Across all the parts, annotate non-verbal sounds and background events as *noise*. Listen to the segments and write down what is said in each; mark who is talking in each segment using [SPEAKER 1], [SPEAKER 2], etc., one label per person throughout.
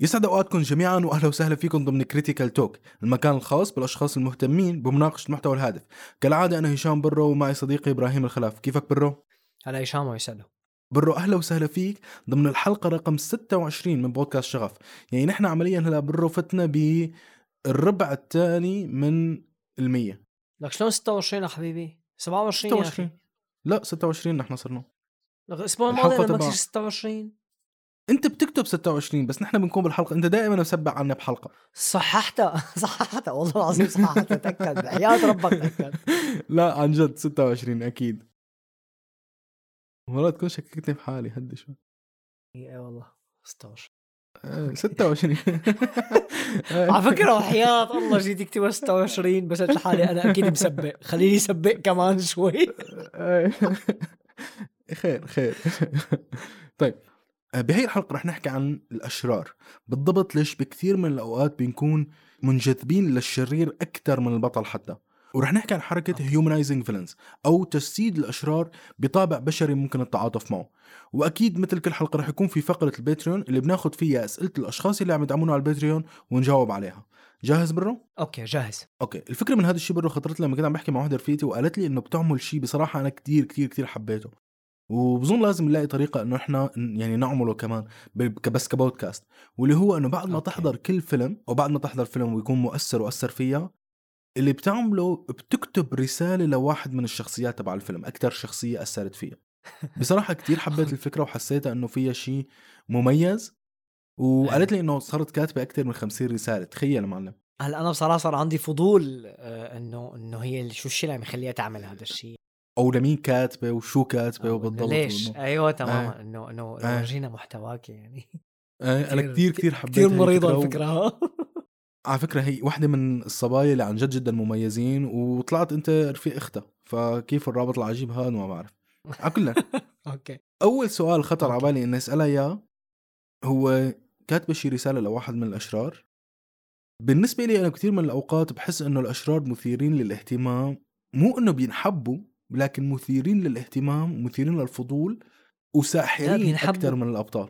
[SPEAKER 1] يسعد أوقاتكم جميعا واهلا وسهلا فيكم ضمن كريتيكال توك، المكان الخاص بالأشخاص المهتمين بمناقشة المحتوى الهادف. كالعادة أنا هشام bro ومعي صديقي إبراهيم الخلاف، كيفك bro؟
[SPEAKER 2] هلا هشام ويسعده
[SPEAKER 1] برو أهلا وسهلا فيك ضمن الحلقة رقم 26 من بودكاست شغف، يعني نحن عمليا هلا bro فتنا بالربع الثاني من المية.
[SPEAKER 2] لك شلون 26 يا حبيبي؟ 27 يا أخي.
[SPEAKER 1] 26 لا 26 نحن صرنا.
[SPEAKER 2] لك
[SPEAKER 1] الأسبوع
[SPEAKER 2] الماضي لما
[SPEAKER 1] تبع-
[SPEAKER 2] تصير 26
[SPEAKER 1] انت بتكتب 26 بس نحن بنكون بالحلقة. انت دائما مسبع عنا بحلقة.
[SPEAKER 2] صححتها. *laughs* صححتها. والله العظيم صححتها. تأكد. بحياة ربك تأكد. *laughs*
[SPEAKER 1] لا عن جد 26 أكيد. مرات تكون شككتني بحالي هدي شوي.
[SPEAKER 2] إي والله. 26
[SPEAKER 1] آه، 26 *laughs*
[SPEAKER 2] على فكرة وحياة. الله جيت اكتبها 26 بس قلت لحالي أنا أكيد مسبق. خليني أسبق كمان شوي.
[SPEAKER 1] آه. خير خير. طيب. آه، بهي الحلقة رح نحكي عن الأشرار. بالضبط ليش بكثير من الأوقات بنكون منجذبين للشرير أكثر من البطل حتى. ورح نحكي عن حركة. humanizing villains أو تجسيد الأشرار بطابع بشري ممكن التعاطف معه. وأكيد مثل كل حلقة رح يكون في فقرة الباتريون اللي بناخد فيها أسئلة الأشخاص اللي عم يدعمونا على الباتريون ونجاوب عليها. جاهز bro؟
[SPEAKER 2] okay جاهز.
[SPEAKER 1] okay الفكرة من هذا الشيء برضه خطرت لي لما كنت عم بحكي مع وحدة رفيقتي وقالت لي إنه بتعمل شيء بصراحة أنا كتير كتير كتير حبيته. وبظن لازم نلاقي طريقة إنه إحنا يعني نعمله كمان بس كبودكاست. واللي هو إنه بعد ما
[SPEAKER 2] okay.
[SPEAKER 1] تحضر كل فيلم أو بعد ما تحضر فيلم ويكون مؤثر وأثر فيها اللي بتعمله بتكتب رسالة لواحد من الشخصيات تبع الفيلم أكثر شخصية أثرت فيها. *laughs* بصراحة كتير حبيت الفكرة وحسيتها إنه فيها شيء مميز وقالت لي إنه صارت كاتبة أكثر من 50 رسالة. تخيل معلم.
[SPEAKER 2] هلأ أنا بصراحة صار عندي فضول آه، إنه إنه هي شو الشيء اللي عم يخليها تعمل هذا الشيء
[SPEAKER 1] أو لمين كاتبة وشو
[SPEAKER 2] كاتبة
[SPEAKER 1] وبالضبط
[SPEAKER 2] ليش؟
[SPEAKER 1] وإنه-
[SPEAKER 2] أيوه تماما.
[SPEAKER 1] آه.
[SPEAKER 2] إنه إنه
[SPEAKER 1] آه.
[SPEAKER 2] ورجينا محتواك يعني.
[SPEAKER 1] آه، أنا كتير كتير حبيت
[SPEAKER 2] كثير الفكرة. ها *laughs*
[SPEAKER 1] على فكرة هي واحدة من الصبايا اللي عن جد جدا مميزين وطلعت أنت رفيق إختها. فكيف الرابط العجيب هذا ما بعرف. على كل *laughs*
[SPEAKER 2] أوكي.
[SPEAKER 1] أول سؤال خطر على. بالي إني اسالها إياه. هو كاتبة شي رسالة لواحد من الأشرار. بالنسبة لي أنا كثير من الأوقات بحس إنه الأشرار مثيرين للاهتمام. مو إنه بينحبوا لكن مثيرين للاهتمام مثيرين للفضول وساحرين. أكثر من الأبطال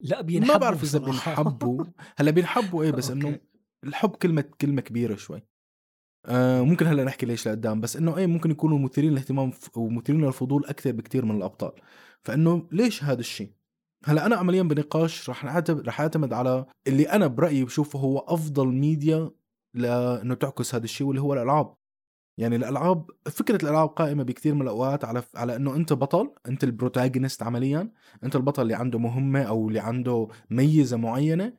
[SPEAKER 2] لا بينحبوا
[SPEAKER 1] ما بعرف
[SPEAKER 2] إذا.
[SPEAKER 1] بينحبوا هلأ بينحبوا إيه *laughs* بس
[SPEAKER 2] إنه.
[SPEAKER 1] الحب كلمة كلمة كبيرة شوي آه ممكن هلأ نحكي ليش لقدام بس إنه إيه ممكن يكونوا مثيرين للاهتمام ومثيرين للفضول أكثر بكثير من الأبطال فإنه ليش هذا الشيء هلأ أنا عمليا بنقاش رح رح اعتمد على اللي أنا برأيي بشوفه هو أفضل ميديا لأنه تعكس هذا الشيء واللي هو الألعاب يعني الألعاب فكرة الألعاب قائمة بكثير من الأوقات على على إنه أنت بطل أنت ال protagonist عمليا أنت البطل اللي عنده مهمة أو اللي عنده ميزة معينة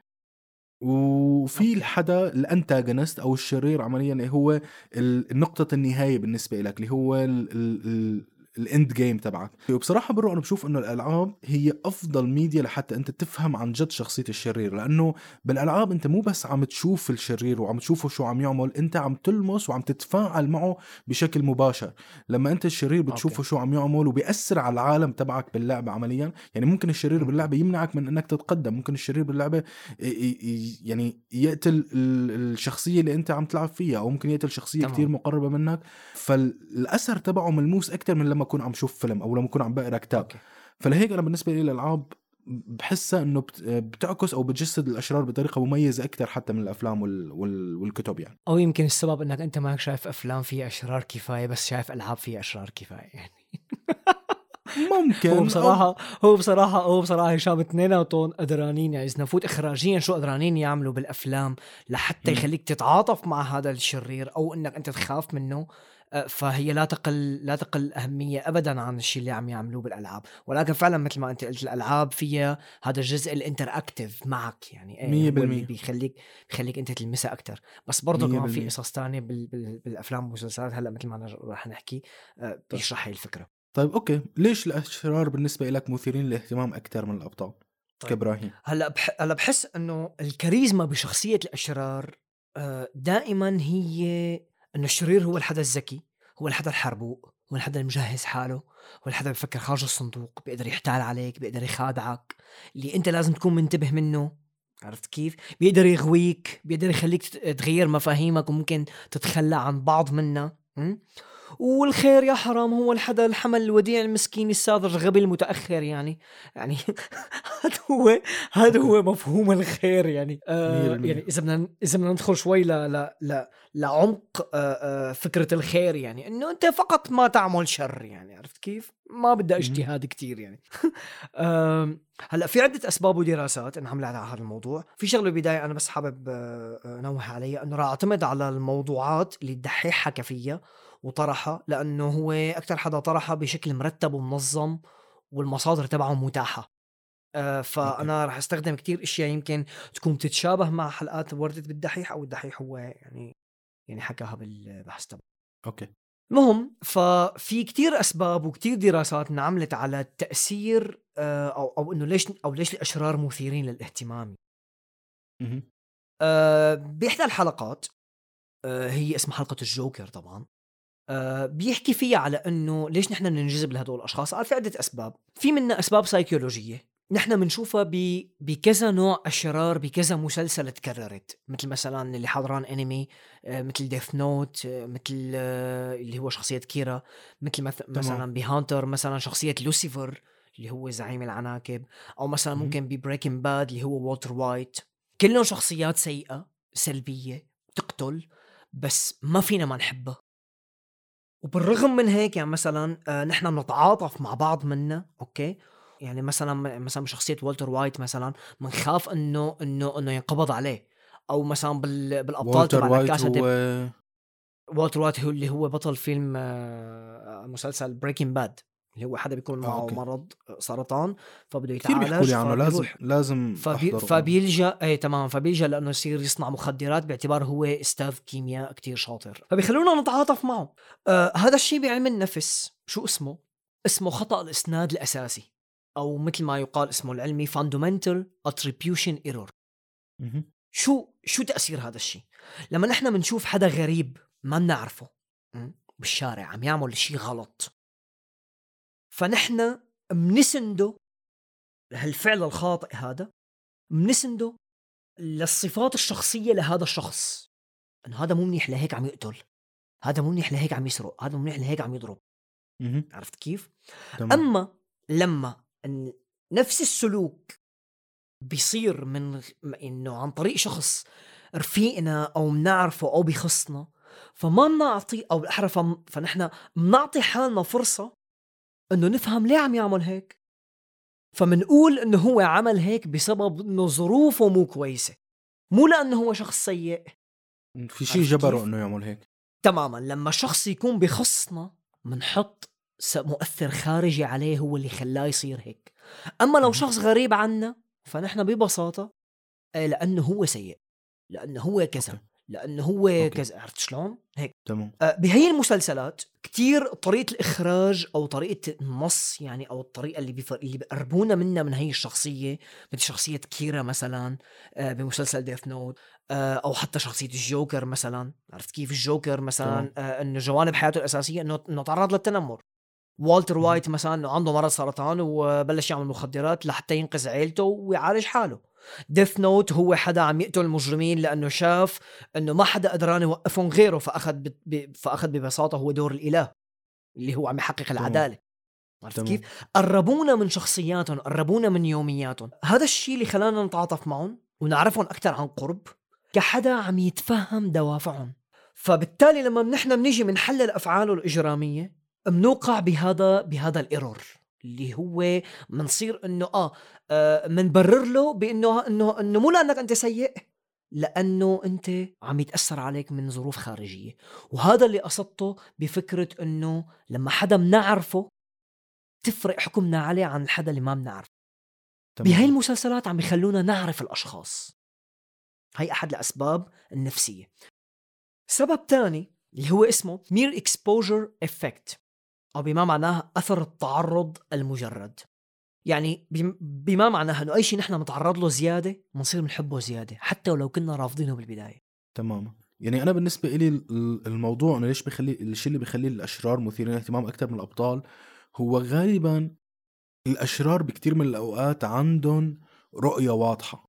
[SPEAKER 1] وفي. الحدا ال antagonist أو الشرير عمليا اللي هو النقطه النهاية بالنسبة لك اللي هو ال- ال- ال end game تبعك وبصراحة bro أنا بشوف إنه الألعاب هي أفضل ميديا لحتى أنت تفهم عن جد شخصية الشرير لأنه بالألعاب أنت مو بس عم تشوف الشرير وعم تشوفه شو عم يعمل أنت عم تلمس وعم تتفاعل معه بشكل مباشر لما أنت الشرير بتشوفه
[SPEAKER 2] okay.
[SPEAKER 1] شو عم يعمل وبيأثر على العالم تبعك باللعبة عمليا يعني ممكن الشرير باللعبة يمنعك من إنك تتقدم ممكن الشرير باللعبة يعني يقتل ال- الشخصية اللي أنت عم تلعب فيها أو ممكن يقتل
[SPEAKER 2] شخصية.
[SPEAKER 1] كتير مقربة منك فالأثر تبعه ملموس أكثر من لما أكون عم شوف فيلم أو لما أكون عم بقرأ كتاب.
[SPEAKER 2] okay.
[SPEAKER 1] فلهيك أنا بالنسبة لي الالعاب بحسها إنه بت- بتعكس أو بتجسد الأشرار بطريقة مميزة أكثر حتى من الأفلام وال... وال... والكتب يعني.
[SPEAKER 2] أو يمكن السبب إنك أنت ماك شايف أفلام فيها أشرار كفاية بس شايف ألعاب فيها أشرار كفاية يعني.
[SPEAKER 1] ممكن
[SPEAKER 2] هو بصراحة هو بصراحة هو بصراحة هشام اثنيناتهم قدرانين يعني إذا نفوت اخراجيا شو قدرانين يعملوا بالأفلام لحتى. يخليك تتعاطف مع هذا الشرير أو إنك أنت تخاف منه فهي لا تقل لا تقل أهمية ابدا عن الشيء اللي عم يعملوه بالألعاب ولكن فعلا مثل ما أنت قلت الألعاب فيها هذا الجزء الإنتراكتيف معك يعني إيه،
[SPEAKER 1] مية
[SPEAKER 2] هو اللي
[SPEAKER 1] بالمية.
[SPEAKER 2] بيخليك بيخليك أنت تلمسها أكثر بس برضه كمان في. قصص. بال... بالأفلام والمسلسلات هلأ مثل ما رح نحكي بيشرح هي الفكرة
[SPEAKER 1] طيب أوكي ليش الأشرار بالنسبة لك مثيرين للاهتمام أكثر من الأبطال
[SPEAKER 2] طيب.
[SPEAKER 1] كإبراهيم
[SPEAKER 2] هلأ بح... هلأ بحس إنه الكاريزما بشخصية الأشرار آه، دائما هي انه الشرير هو الحدا الذكي هو الحدا الحربوق هو الحدا المجهز حاله هو الحدا بفكر خارج الصندوق بيقدر يحتال عليك بيقدر يخادعك اللي أنت لازم تكون منتبه منه عرفت كيف؟ بيقدر يغويك بيقدر يخليك تغير مفاهيمك وممكن تتخلى عن بعض منها? والخير يا حرام هو الحدا الحمل الوديع المسكين الساذج الغبي المتأخر يعني يعني *laughs* هذا هو هذا هو مفهوم الخير يعني آه. يعني إذا بدنا إذا بدنا ندخل شوي ل ل ل لعمق آه آه فكرة الخير يعني إنه أنت فقط ما تعمل شر يعني عرفت كيف؟ ما بدها. اجتهاد كتير يعني *laughs* هلأ في عدة أسباب ودراسات انعملت على هذا الموضوع في شغلة بداية أنا بس حابب آه، آه، انوه عليها إنه راح أعتمد على الموضوعات اللي الدحيح حكى فيها وطرحها لأنه هو أكثر حدا طرحها بشكل مرتب ومنظم والمصادر تبعه متاحة. آه، فأنا راح أستخدم كتير أشياء يمكن تكون تتشابه مع حلقات وردت بالدحيح أو الدحيح هو يعني يعني حكاها بالبحث تبعه.
[SPEAKER 1] أوكي.
[SPEAKER 2] المهم ففي كتير أسباب وكتير دراسات انعملت على التأثير آه، أو أو إنه ليش أو ليش الأشرار مثيرين للاهتمام.
[SPEAKER 1] مهم.
[SPEAKER 2] آه، بإحدى الحلقات آه، هي اسمها حلقة الجوكر طبعا. آه، بيحكي فيها على إنه ليش نحن بننجذب لهدول الأشخاص؟ قال في عدة أسباب. في منها أسباب سيكولوجيه نحن بنشوفها ب... بكذا نوع أشرار بكذا مسلسل تكررت. مثل مثلا اللي حضران انمي آه، مثل ديث نوت مثل آه، اللي هو شخصية كيرا مثل مث... مثلا بهانتر مثلا شخصية لوسيفر اللي هو زعيم العناكب. أو مثلا. ممكن ببريكنج باد اللي هو والتر وايت كلهم شخصيات سيئة سلبية تقتل بس ما فينا ما نحبها. وبالرغم من هيك يعني مثلا آه، نحن بنتعاطف مع بعض منا okay؟ يعني مثلا مثلا بشخصية والتر وايت مثلا بنخاف إنه إنه إنه ينقبض عليه. أو مثلا بال
[SPEAKER 1] بالأبطال
[SPEAKER 2] تبع دي
[SPEAKER 1] هو
[SPEAKER 2] والتر وايت هو اللي هو بطل فيلم آه، مسلسل بريكنج باد اللي هو حدا بيكون
[SPEAKER 1] آه،
[SPEAKER 2] معه
[SPEAKER 1] أوكي.
[SPEAKER 2] مرض سرطان فبده
[SPEAKER 1] كثير
[SPEAKER 2] يتعالج
[SPEAKER 1] بيحكوا لي عنه لازم لازم
[SPEAKER 2] فبي. فبيلجا اي تمام فبيلجأ لأنه يصير يصنع مخدرات باعتبار هو أستاذ كيمياء كتير شاطر فبيخلونا نتعاطف معه آه هذا الشيء بعلم النفس شو اسمه اسمه خطأ الإسناد الأساسي أو مثل ما يقال اسمه العلمي fundamental attribution error. شو شو تأثير هذا الشيء لما نحن بنشوف حدا غريب ما بنعرفه? بالشارع عم يعمل شيء غلط فنحن بنسنده لهالفعل الخاطئ هذا بنسنده للصفات الشخصية لهذا الشخص. إنه هذا مو منيح لهيك عم يقتل هذا مو منيح لهيك عم يسرق هذا مو منيح لهيك عم يضرب. عرفت كيف؟
[SPEAKER 1] تمام.
[SPEAKER 2] أما لما نفس السلوك بيصير من إنه عن طريق شخص رفيقنا أو بنعرفه أو بيخصنا فما بنعطي أو بالاحرى فنحن بنعطي حالنا فرصة إنه نفهم ليه عم يعمل هيك؟ فمنقول إنه هو عمل هيك بسبب إنه ظروفه مو كويسة. مو لأنه هو شخص سيء.
[SPEAKER 1] في شيء جبره؟ إنه يعمل هيك.
[SPEAKER 2] تماما. لما شخص يكون بخصنا منحط مؤثر خارجي عليه هو اللي خلاه يصير هيك. أما لو. شخص غريب عنا فنحن ببساطة آه، لأنه هو سيء. لأنه هو كذا. لأنه هو. كذا عرفت شلون؟ هيك.
[SPEAKER 1] تمام.
[SPEAKER 2] آه، بهي المسلسلات كتير طريقة الإخراج أو طريقة النص يعني أو الطريقة اللي بيفر... اللي بيقربونا منها من هي الشخصية مثل شخصية كيرا مثلا آه، بمسلسل ديث نوت أو حتى شخصية الجوكر مثلا. عرفت كيف الجوكر مثلا. آه، إنه جوانب حياته الأساسية إنه إنه تعرض للتنمر. والتر. وايت مثلا إنه عنده مرض سرطان وبلش يعمل مخدرات لحتى ينقذ عيلته ويعالج حاله. Death Note هو حدا عم يقتل المجرمين لأنه شاف إنه ما حدا قدران يوقفهم غيره فأخذ ب... فأخذ ببساطة هو دور الإله اللي هو عم يحقق العدالة. عرفت. كيف؟ قربونا من شخصياتهم قربونا من يومياتهم. هذا الشيء اللي خلانا نتعاطف معهم ونعرفهم أكثر عن قرب كحدا عم يتفهم دوافعهم. فبالتالي لما نحن بنيجي بنحلل أفعاله الإجرامية بنوقع بهذا بهذا الإيرور. اللي هو منصير إنه آه, آه منبرر له بإنه إنه إنه مو لأنك أنت سيء لأنه أنت عم يتأثر عليك من ظروف خارجية. وهذا اللي قصدته بفكرة إنه لما حدا بنعرفه تفرق حكمنا عليه عن الحدا اللي ما بنعرفه. بهاي المسلسلات عم يخلونا نعرف الأشخاص. هي أحد الأسباب النفسية. سبب تاني اللي هو اسمه mere exposure effect. أو بما معناه أثر التعرض المجرد. يعني بم- بما معناه إنه أي شيء نحن نتعرض له زيادة بنصير بنحبه زيادة حتى ولو كنا رافضينه بالبداية.
[SPEAKER 1] تماما يعني أنا بالنسبة لي ال- الموضوع انه ليش بخلي الشيء اللي بخلي الأشرار مثيرين اهتمام أكثر من الأبطال هو غالبا الأشرار بكثير من الأوقات عندهم رؤية واضحة.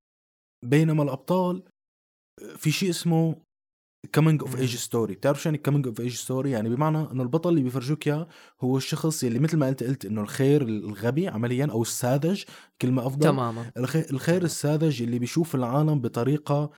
[SPEAKER 1] بينما الأبطال في شيء اسمه coming
[SPEAKER 2] of.
[SPEAKER 1] age story بتعرف شو يعني coming of age story يعني بمعنى إنه البطل اللي بيفرجوك إياه هو الشخص اللي مثل ما أنت قلت إنه الخير الغبي عمليا أو الساذج كلمة أفضل.
[SPEAKER 2] تماما.
[SPEAKER 1] الخير, الخير الساذج اللي بيشوف العالم بطريقة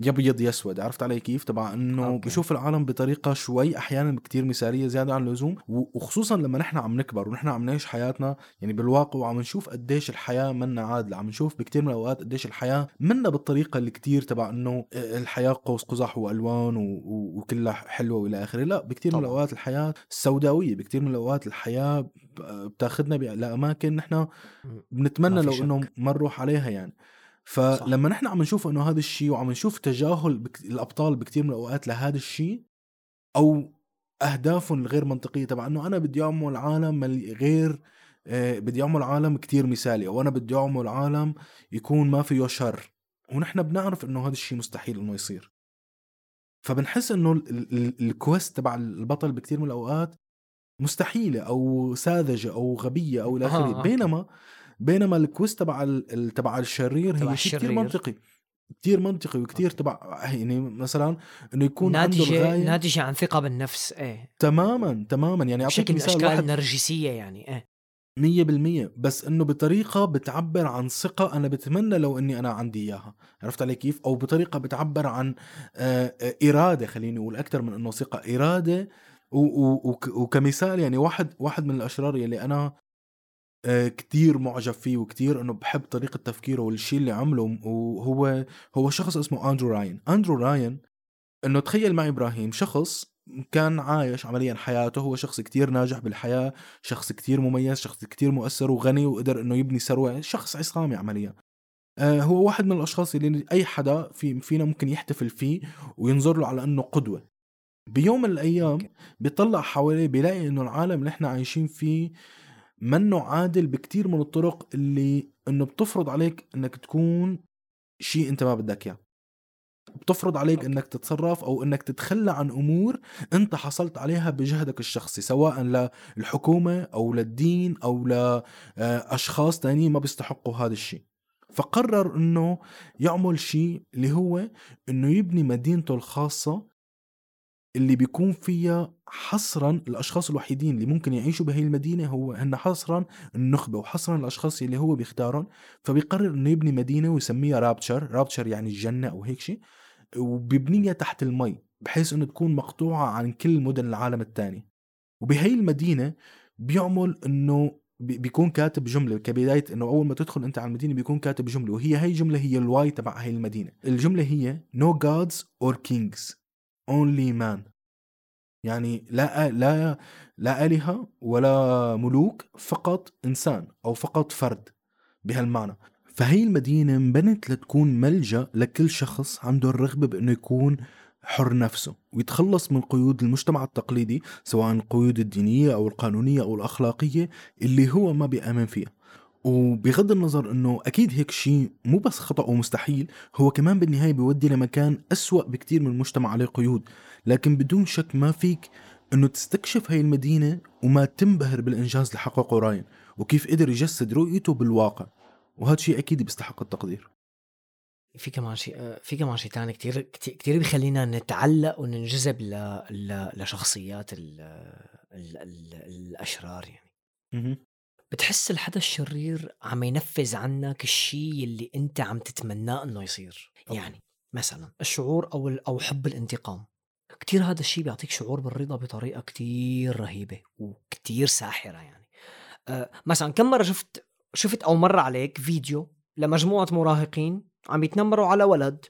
[SPEAKER 1] يبيض يسود عرفت علي كيف تبع إنه
[SPEAKER 2] okay.
[SPEAKER 1] بشوف العالم بطريقة شوي أحيانا كتير مثالية زيادة عن اللزوم وخصوصا لما نحن عم نكبر ونحن عم نعيش حياتنا يعني بالواقع وعم نشوف قديش الحياة منا عادلة عم نشوف بكتير من الأوقات قديش الحياة منا بالطريقة اللي كتير تبع إنه الحياة قوس قزح وألوان و- وكلها حلوة وإلى آخره لا بكتير من
[SPEAKER 2] طبعاً.
[SPEAKER 1] الأوقات الحياة سوداوية بكتير من الأوقات الحياة بتاخذنا لأماكن نحن بنتمنى لو. إنه ما نروح عليها يعني فلما نحن عم نشوف إنه هذا الشيء وعم نشوف تجاهل بك... الأبطال بكثير من الأوقات لهذا الشيء أو أهدافهم الغير منطقية تبع إنه أنا بدي أعمل عالم غير آه، بدي أعمل عالم كتير مثالي أو أنا بدي أعمل عالم يكون ما فيه شر. ونحن بنعرف إنه هذا الشيء مستحيل إنه يصير. فبنحس إنه ال- ال- ال- ال quest تبع البطل بكثير من الأوقات مستحيلة أو ساذجة أو غبية أو إلى
[SPEAKER 2] آه،
[SPEAKER 1] اخره
[SPEAKER 2] okay.
[SPEAKER 1] بينما بينما ال quest تبع
[SPEAKER 2] تبع الشرير
[SPEAKER 1] هي شيء كثير. منطقي كثير منطقي وكثير. تبع يعني مثلا إنه يكون عنده
[SPEAKER 2] ناتجة
[SPEAKER 1] الغاية
[SPEAKER 2] ناتجة عن ثقة بالنفس إيه.
[SPEAKER 1] تماما تماما. يعني
[SPEAKER 2] أعطيك
[SPEAKER 1] مثال
[SPEAKER 2] الاشكال
[SPEAKER 1] واحد.
[SPEAKER 2] النرجسية يعني إيه.
[SPEAKER 1] مية بالمية. بس إنه بطريقة بتعبر عن ثقة أنا بتمنى لو إني أنا عندي إياها. عرفت علي كيف؟ أو بطريقة بتعبر عن آه، آه، إرادة خليني أقول أكثر من إنه ثقة. إرادة وكمثال يعني واحد واحد من الأشرار يلي أنا كتير معجب فيه وكتير إنه بحب طريقة تفكيره والشيء اللي عمله وهو هو شخص اسمه أندرو راين. أندرو راين إنه تخيل معي إبراهيم شخص كان عايش عمليا حياته هو شخص كتير ناجح بالحياة شخص كتير مميز شخص كتير مؤثر وغني وقدر إنه يبني ثروة شخص عصامي عمليا. آه هو واحد من الأشخاص اللي أي حدا في فينا ممكن يحتفل فيه وينظر له على إنه قدوة. بيوم من
[SPEAKER 2] الأيام.
[SPEAKER 1] بيطلع حواليه بيلاقي إنه العالم اللي إحنا عايشين فيه منه عادل بكتير من الطرق اللي إنه بتفرض عليك إنك تكون شيء أنت ما بدك إياه بتفرض عليك. إنك تتصرف أو إنك تتخلى عن أمور أنت حصلت عليها بجهدك الشخصي سواء للحكومة أو للدين أو لأشخاص تانيين ما بيستحقوا هذا الشيء فقرر إنه يعمل شيء اللي هو إنه يبني مدينته الخاصة اللي بيكون فيها حصرا الأشخاص الوحيدين اللي ممكن يعيشوا بهي المدينة هو هن حصرا النخبة وحصرا الأشخاص اللي هو بيختارهم. فبيقرر إنه يبني مدينة ويسميها رابتشر. رابتشر يعني الجنة أو هيك شيء. وبيبنيها تحت المي بحيث إنه تكون مقطوعة عن كل مدن العالم الثاني وبهي المدينة بيعمل إنه بي- بيكون كاتب جملة كبداية إنه أول ما تدخل أنت على المدينة بيكون كاتب جملة. وهي هي الجملة هي الواي تبع هي المدينة. الجملة هي no gods or kings. Only man. يعني لا لا لا آلهة ولا ملوك فقط إنسان أو فقط فرد بهالمعنى. فهي المدينة انبنت لتكون ملجأ لكل شخص عنده الرغبة بأنه يكون حر نفسه ويتخلص من قيود المجتمع التقليدي سواء القيود الدينية أو القانونية أو الأخلاقية اللي هو ما بيآمن فيها. وبغض النظر إنه أكيد هيك شيء مو بس خطأ ومستحيل هو كمان بالنهاية بيودي لمكان أسوأ بكتير من المجتمع عليه قيود. لكن بدون شك ما فيك إنه تستكشف هاي المدينة وما تنبهر بالإنجاز اللي حققه راين وكيف قدر يجسد رؤيته بالواقع. وهذا شيء أكيد بيستحق التقدير.
[SPEAKER 2] في كمان شيء في كمان شيء ثاني كثير كثير بيخلينا نتعلق وننجذب ل... ل... لشخصيات ال... ال... ال... الأشرار يعني. بتحس الحدا الشرير عم ينفذ عنك الشيء اللي انت عم تتمناه انه يصير
[SPEAKER 1] أوكي.
[SPEAKER 2] يعني مثلا الشعور أو أو حب الانتقام كتير هذا الشيء بيعطيك شعور بالرضا بطريقة كتير رهيبة وكتير ساحرة يعني أه مثلا كم مرة شفت شفت أو مر عليك فيديو لمجموعة مراهقين عم يتنمروا على ولد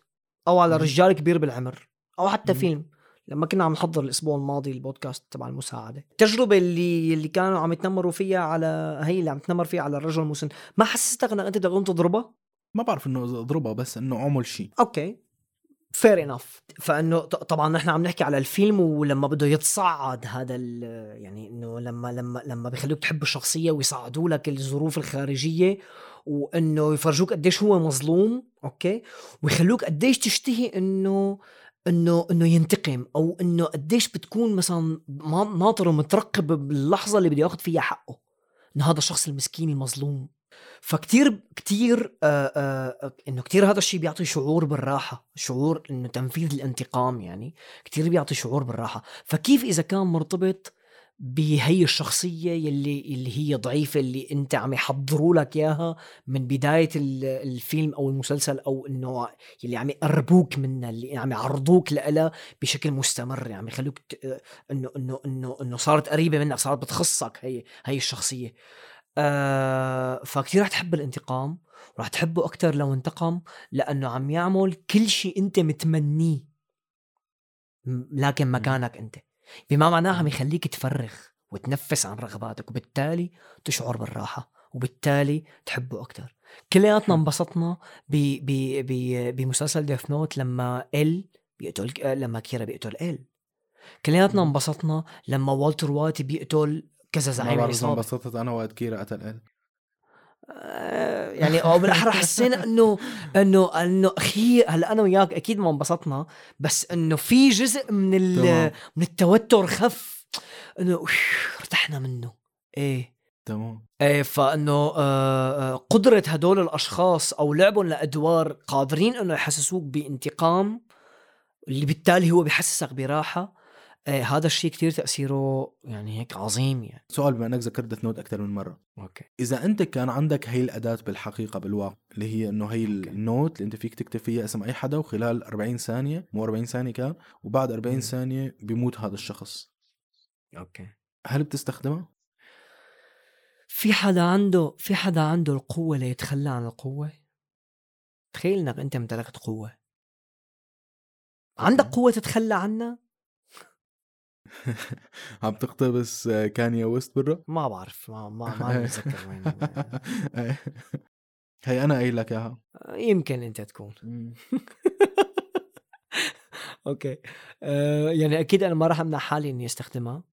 [SPEAKER 2] أو على
[SPEAKER 1] مم.
[SPEAKER 2] رجال كبير بالعمر أو حتى
[SPEAKER 1] مم.
[SPEAKER 2] فيلم لما كنا عم نحضر الأسبوع الماضي البودكاست تبع المساعدة. التجربه اللي اللي كانوا عم يتنمروا فيها على هي اللي عم تنمر فيها على الرجل المسن. ما حسستك إنك أنت بدك تقوم تضربها؟
[SPEAKER 1] ما بعرف إنه أضربها بس إنه عمل شيء.
[SPEAKER 2] okay. fair enough فإنه طبعا نحن عم نحكي على الفيلم ولما بده يتصعد هذا ال- يعني إنه لما لما لما بيخلوك تحب الشخصية ويصعدوا لك الظروف الخارجية وإنه يفرجوك قديش هو مظلوم أوكي؟ ويخلوك قديش تشتهي إنه إنه إنه ينتقم أو إنه قديش بتكون مثلا ناطر ومترقب باللحظة اللي بده ياخذ فيها حقه. إنه هذا الشخص المسكين المظلوم. فكتير كتير آه آه إنه كتير هذا الشيء بيعطي شعور بالراحة. شعور إنه تنفيذ الانتقام يعني. كتير بيعطي شعور بالراحة. فكيف إذا كان مرتبط بهي الشخصية يلي اللي هي ضعيفة اللي انت عم يحضروا لك إياها من بداية الفيلم أو المسلسل أو إنه يلي عم يقربوك منها اللي عم يعرضوك لها بشكل مستمر. يعني يخلوك إنه إنه إنه إنه صارت قريبة منك صارت بتخصك هي هي الشخصية. آه فكتير رح تحب الانتقام ورح تحبه أكتر لو انتقم لأنه عم يعمل كل شيء أنت متمنيه لكن مكانك أنت. بما معناه عم يخليك تفرغ وتنفس عن رغباتك وبالتالي تشعر بالراحة وبالتالي تحبه أكتر. كلياتنا انبسطنا بمسلسل Death Note لما ال بيقتل لما كيرا بيقتل ال كلياتنا انبسطنا لما والتر وايت بيقتل كذا زعيم
[SPEAKER 1] العصابه انبسطت أنا وقت كيرا قتل ال
[SPEAKER 2] يعني أو بالاحرى حسينا إنه إنه إنه أخي هلا أنا وياك أكيد ما انبسطنا بس إنه في جزء من من التوتر خف إنه ارتحنا منه. إيه.
[SPEAKER 1] تمام.
[SPEAKER 2] إيه فإنه آه، آه، قدرة هدول الأشخاص أو لعبهم لأدوار قادرين إنه يحسسوك بانتقام اللي بالتالي هو بحسسك براحة. إيه هذا الشيء كتير تأثيره يعني هيك عظيم يعني.
[SPEAKER 1] سؤال بما إنك ذكرت Death Note أكثر من مرة.
[SPEAKER 2] okay.
[SPEAKER 1] إذا أنت كان عندك هي الأداة بالحقيقة بالواقع اللي هي إنه هي okay. ال note اللي أنت فيك تكتب فيها اسم أي حدا وخلال 40 ثانية مو 40 ثانية كان وبعد 40 ثانية بيموت هذا الشخص.
[SPEAKER 2] أوكي.
[SPEAKER 1] هل بتستخدمها
[SPEAKER 2] في حدا عنده في حدا عنده القوة ليتخلى عن القوة؟ تخيل إنك أنت امتلكت قوة. عندك قوة تتخلى عنها؟ *laughs*
[SPEAKER 1] عم تقتبس كانيا ويست برا؟
[SPEAKER 2] ما بعرف ما ما ما *laughs* وين
[SPEAKER 1] هي. أنا قايل لك إياها.
[SPEAKER 2] يمكن أنت تكون. *laughs* أوكي. أه يعني أكيد أنا ما راح أمنع حالي إني أستخدمها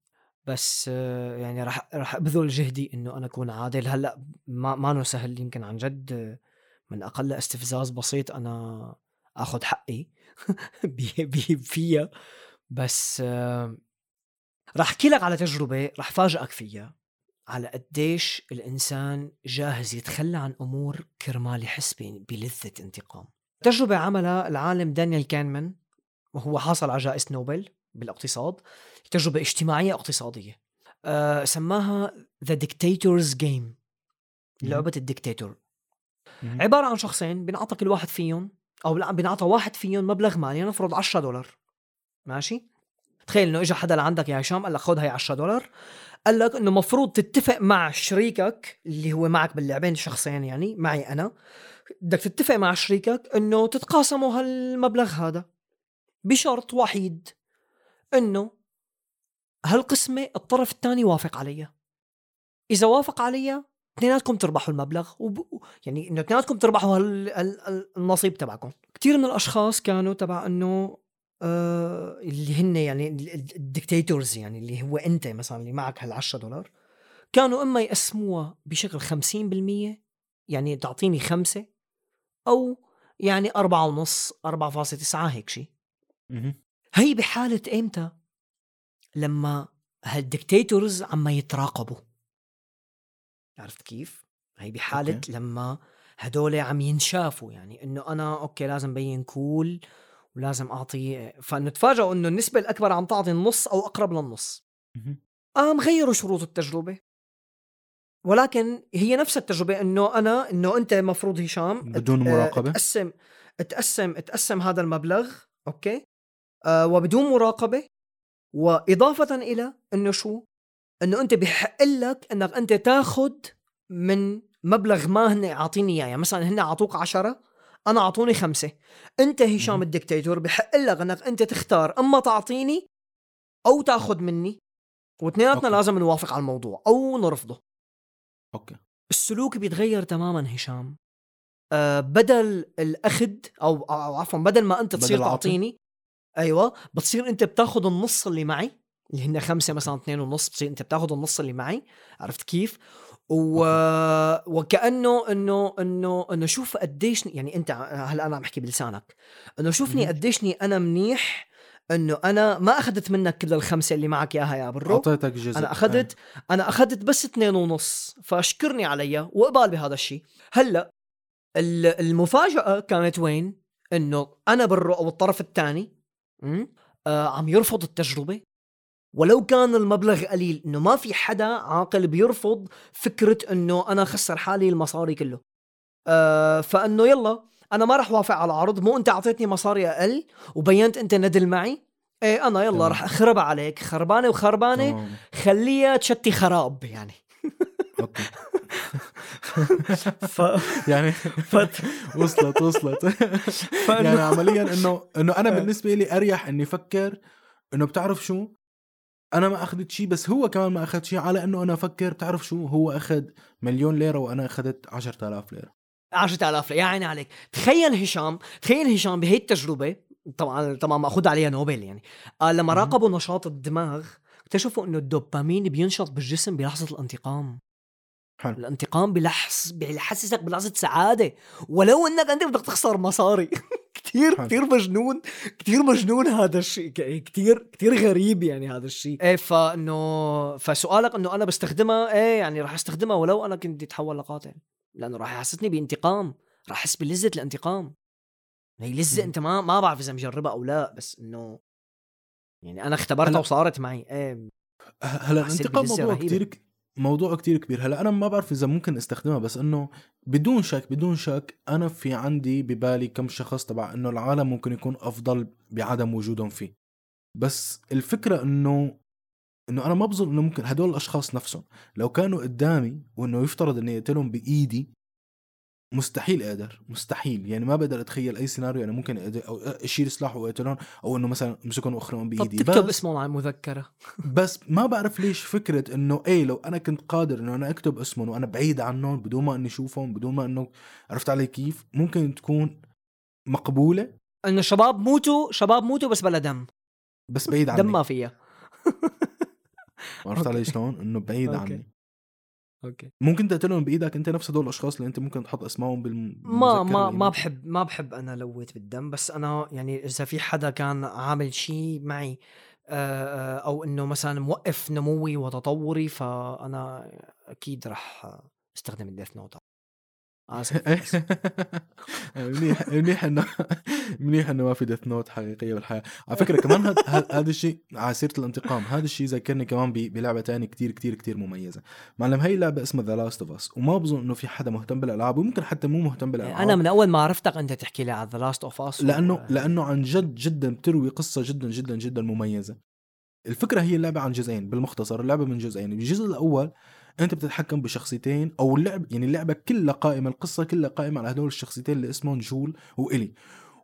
[SPEAKER 2] بس أه يعني راح راح ابذل جهدي إنه أنا أكون عادل. هلأ ما ما سهل يمكن عن جد من أقل استفزاز بسيط أنا آخذ حقي. فيها. بس أه راح أحكي لك على تجربة راح فاجئك فيها على قديش الإنسان جاهز يتخلى عن أمور كرمال يحس بلذة انتقام. تجربة عملها العالم دانيال كانمان وهو حاصل على جائزة نوبل بالاقتصاد تجربة اجتماعية اقتصادية. أه سماها the dictator's game لعبة الديكتاتور. عبارة عن شخصين بينعطى كل واحد فيهم أو بينعطى واحد فيهم مبلغ مالي نفرض 10 دولار. ماشي؟ تخيل إنه اجى حدا لعندك يا هشام قال لك خذ هي 10 دولار. قال لك إنه مفروض تتفق مع شريكك اللي هو معك باللعبين شخصين يعني معي أنا. بدك تتفق مع شريكك إنه تتقاسموا هالمبلغ هذا بشرط وحيد إنه هالقسمة الطرف الثاني وافق عليها. إذا وافق عليها اثنيناتكم تربحوا المبلغ وب... يعني إنه اثنيناتكم تربحوا هال... النصيب تبعكم. كثير من الأشخاص كانوا تبع إنه آه اللي هن يعني الديكتاتورز يعني اللي هو أنت مثلا اللي معك هال 10 دولار كانوا إما يقسموها بشكل 50% يعني تعطيني خمسة أو يعني أربعة ونص أربعة فاصلة تسعة هيك شيء هي بحالة ايمتى لما هالديكتاتورز عم يتراقبوا. عرفت كيف؟ هي بحالة okay. لما هدول عم ينشافوا يعني إنه أنا أوكي لازم بين cool ولازم أعطي فانه تفاجئوا إنه النسبة الأكبر عم تعطي النص أو أقرب للنص. قام غيروا شروط التجربة. ولكن هي نفس التجربة إنه أنا إنه أنت مفروض هشام
[SPEAKER 1] بدون آه، مراقبة.
[SPEAKER 2] تقسم تقسم تقسم هذا المبلغ أوكي؟ آه وبدون مراقبة. وإضافة إلى إنه شو؟ إنه أنت بحق لك إنك أنت تاخذ من مبلغ ما هن عاطيني إياه. يعني مثلا هن أعطوك عشرة أنا أعطوني خمسة. أنت هشام الدكتاتور بحق لك إنك أنت تختار. أما تعطيني أو تاخذ مني واثنيناتنا لازم نوافق على الموضوع أو نرفضه.
[SPEAKER 1] أوكي.
[SPEAKER 2] السلوك بيتغير تماما هشام. آه بدل الأخذ أو, أو عفوا بدل ما أنت تصير تعطيني أيوه بتصير أنت بتاخذ النص اللي معي اللي هن خمسة مثلا اثنين ونص بتصير أنت بتاخذ النص اللي معي عرفت كيف؟ و... وكأنه إنه إنه إنه شوف قديش يعني أنت هلأ أنا عم أحكي بلسانك. إنه شوفني قديشني أنا منيح إنه أنا ما أخذت منك كل الخمسة اللي معك إياها يا برو.
[SPEAKER 1] اعطيتك جزء.
[SPEAKER 2] أنا أخذت أنا أخذت بس اثنين ونص. فاشكرني عليها واقبال بهذا الشيء هلأ ال- المفاجأة كانت وين؟ إنه أنا برو أو الطرف الثاني آه عم يرفض التجربة. ولو كان المبلغ قليل إنه ما في حدا عاقل بيرفض فكرة إنه أنا خسر حالي المصاري كله آه فإنه يلا أنا ما راح وافق على العرض مو أنت أعطيتني مصاري أقل وبينت أنت ندل معي إيه أنا يلا. راح أخرب عليك خربانة
[SPEAKER 1] وخربانة.
[SPEAKER 2] خليها تشتي خراب يعني
[SPEAKER 1] أوكي *laughs*
[SPEAKER 2] ف... *laughs*
[SPEAKER 1] يعني *laughs*
[SPEAKER 2] ف...
[SPEAKER 1] وصلت وصلت
[SPEAKER 2] فإنه-
[SPEAKER 1] يعني عمليا إنه إنه أنا
[SPEAKER 2] آه.
[SPEAKER 1] بالنسبة لي أريح إني أفكر إنه بتعرف شو أنا ما أخذت شيء بس هو كمان ما أخذ شيء على إنه أنا أفكر. بتعرف شو؟ هو أخذ مليون ليرة وأنا أخذت 10000 ليرة.
[SPEAKER 2] 10000 يا عيني عليك. تخيل هشام تخيل هشام بهي التجربة طبعا طبعا ماخوذ عليها نوبل يعني. قال لما
[SPEAKER 1] مهم.
[SPEAKER 2] راقبوا نشاط الدماغ اكتشفوا إنه الدوبامين بينشط بالجسم بلحظة الانتقام.
[SPEAKER 1] حلو.
[SPEAKER 2] الانتقام بلحظ بيحسسك بلحظة سعادة. ولو إنك أنت بدك تخسر مصاري. *laughs* كثير
[SPEAKER 1] حلو.
[SPEAKER 2] كثير مجنون كثير مجنون هذا الشيء كثير كثير غريب يعني هذا الشيء إيه فإنه فسؤالك إنه أنا بستخدمها إيه يعني راح استخدمها ولو أنا كنت أتحول لقاتل لأنه راح يحسسني بانتقام راح أحس بلذة الانتقام هي لذة
[SPEAKER 1] مم.
[SPEAKER 2] أنت ما ما بعرف إذا مجربها أو لا بس إنه يعني أنا اختبرتها وصارت معي إيه
[SPEAKER 1] هلا الانتقام موضوع
[SPEAKER 2] رهيبة.
[SPEAKER 1] موضوع كتير كبير. هلا أنا ما بعرف إذا ممكن أستخدمها بس إنه بدون شك بدون شك أنا في عندي ببالي كم شخص تبع إنه العالم ممكن يكون أفضل بعدم وجودهم فيه. بس الفكرة إنه إنه أنا ما بظن إنه ممكن هدول الأشخاص نفسهم لو كانوا قدامي وإنه يفترض إني اقتلهم بإيدي مستحيل أقدر مستحيل. يعني ما بقدر أتخيل أي سيناريو أنا ممكن أقدر أو أشيل سلاح واقتلهم أو إنه مثلا أمسكهم واخرهم
[SPEAKER 2] طب
[SPEAKER 1] بايدي
[SPEAKER 2] تكتب
[SPEAKER 1] بس
[SPEAKER 2] اسمهم على المذكرة.
[SPEAKER 1] بس ما بعرف ليش فكرة إنه إيه لو أنا كنت قادر إنه أنا أكتب اسمهم وأنا بعيد عنهم بدون ما إني أشوفهم بدون ما إنه عرفت علي كيف ممكن تكون مقبولة.
[SPEAKER 2] إنه شباب موتوا شباب موتوا بس بلا دم.
[SPEAKER 1] بس بعيد عني.
[SPEAKER 2] دم ما فيها. *laughs*
[SPEAKER 1] عرفت علي. شلون؟ إنه بعيد
[SPEAKER 2] okay.
[SPEAKER 1] عني.
[SPEAKER 2] okay.
[SPEAKER 1] ممكن تقتلهم بإيدك أنت نفس هدول الأشخاص اللي أنت ممكن تحط اسمائهم بالم
[SPEAKER 2] ما ما ما بحب ما بحب أنا لوث بالدم بس أنا يعني إذا في حدا كان عامل شيء معي آه، آه، أو إنه مثلا موقف نموي وتطوري فأنا أكيد رح أستخدم ال Death Note اسف بس.
[SPEAKER 1] منيح منيح انه منيح إنه ما في Death Note حقيقية بالحياة. على فكرة كمان هذا الشيء على سيرة الانتقام. هذا الشيء ذكرني كمان بلعبة تانية كتير كتير كتير مميزة. معلم هي اللعبة اسمها The Last of Us وما بظن إنه في حدا مهتم بالألعاب وممكن حتى مو مهتم بالألعاب.
[SPEAKER 2] أنا من أول ما عرفتك أنت تحكي لي على The Last of Us
[SPEAKER 1] لأنه لأنه عن جد جدا بتروي قصة جدا جدا جدا مميزة. الفكرة هي اللعبة عن جزئين بالمختصر. اللعبة من جزئين. الجزء الأول أنت بتتحكم بشخصيتين أو اللعب يعني اللعبة كلها قائمة القصة كلها قائمة على هدول الشخصيتين اللي اسمهم جول وإلي.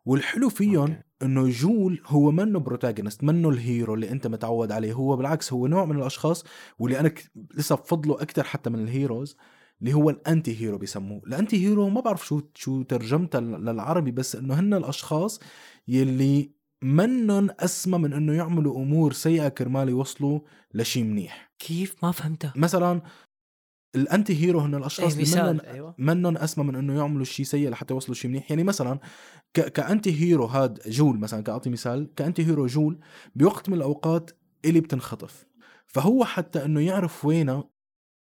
[SPEAKER 1] والحلو فيهم. إنه جول هو منه protagonist منه ال hero اللي أنت متعود عليه. هو بالعكس هو نوع من الأشخاص واللي أنا ك- لسه بفضله أكثر حتى من ال heroes اللي هو ال anti-hero بيسموه. ال anti-hero ما بعرف شو شو ترجمتها للعربي بس إنه هن الأشخاص يلي منن أسمى من إنه يعملوا أمور سيئة كرمال يوصلوا لشيء منيح.
[SPEAKER 2] كيف ما فهمتها؟
[SPEAKER 1] مثلا ال anti-hero هن الأشخاص
[SPEAKER 2] إيه
[SPEAKER 1] اللي منن
[SPEAKER 2] أيوه.
[SPEAKER 1] منن أسمى من إنه يعملوا شيء سيء لحتى يوصلوا شيء منيح. يعني مثلا ك... ك anti-hero هاد جول مثلا كأعطي مثال ك anti-hero جول بوقت من الأوقات إلي بتنخطف. فهو حتى إنه يعرف وينها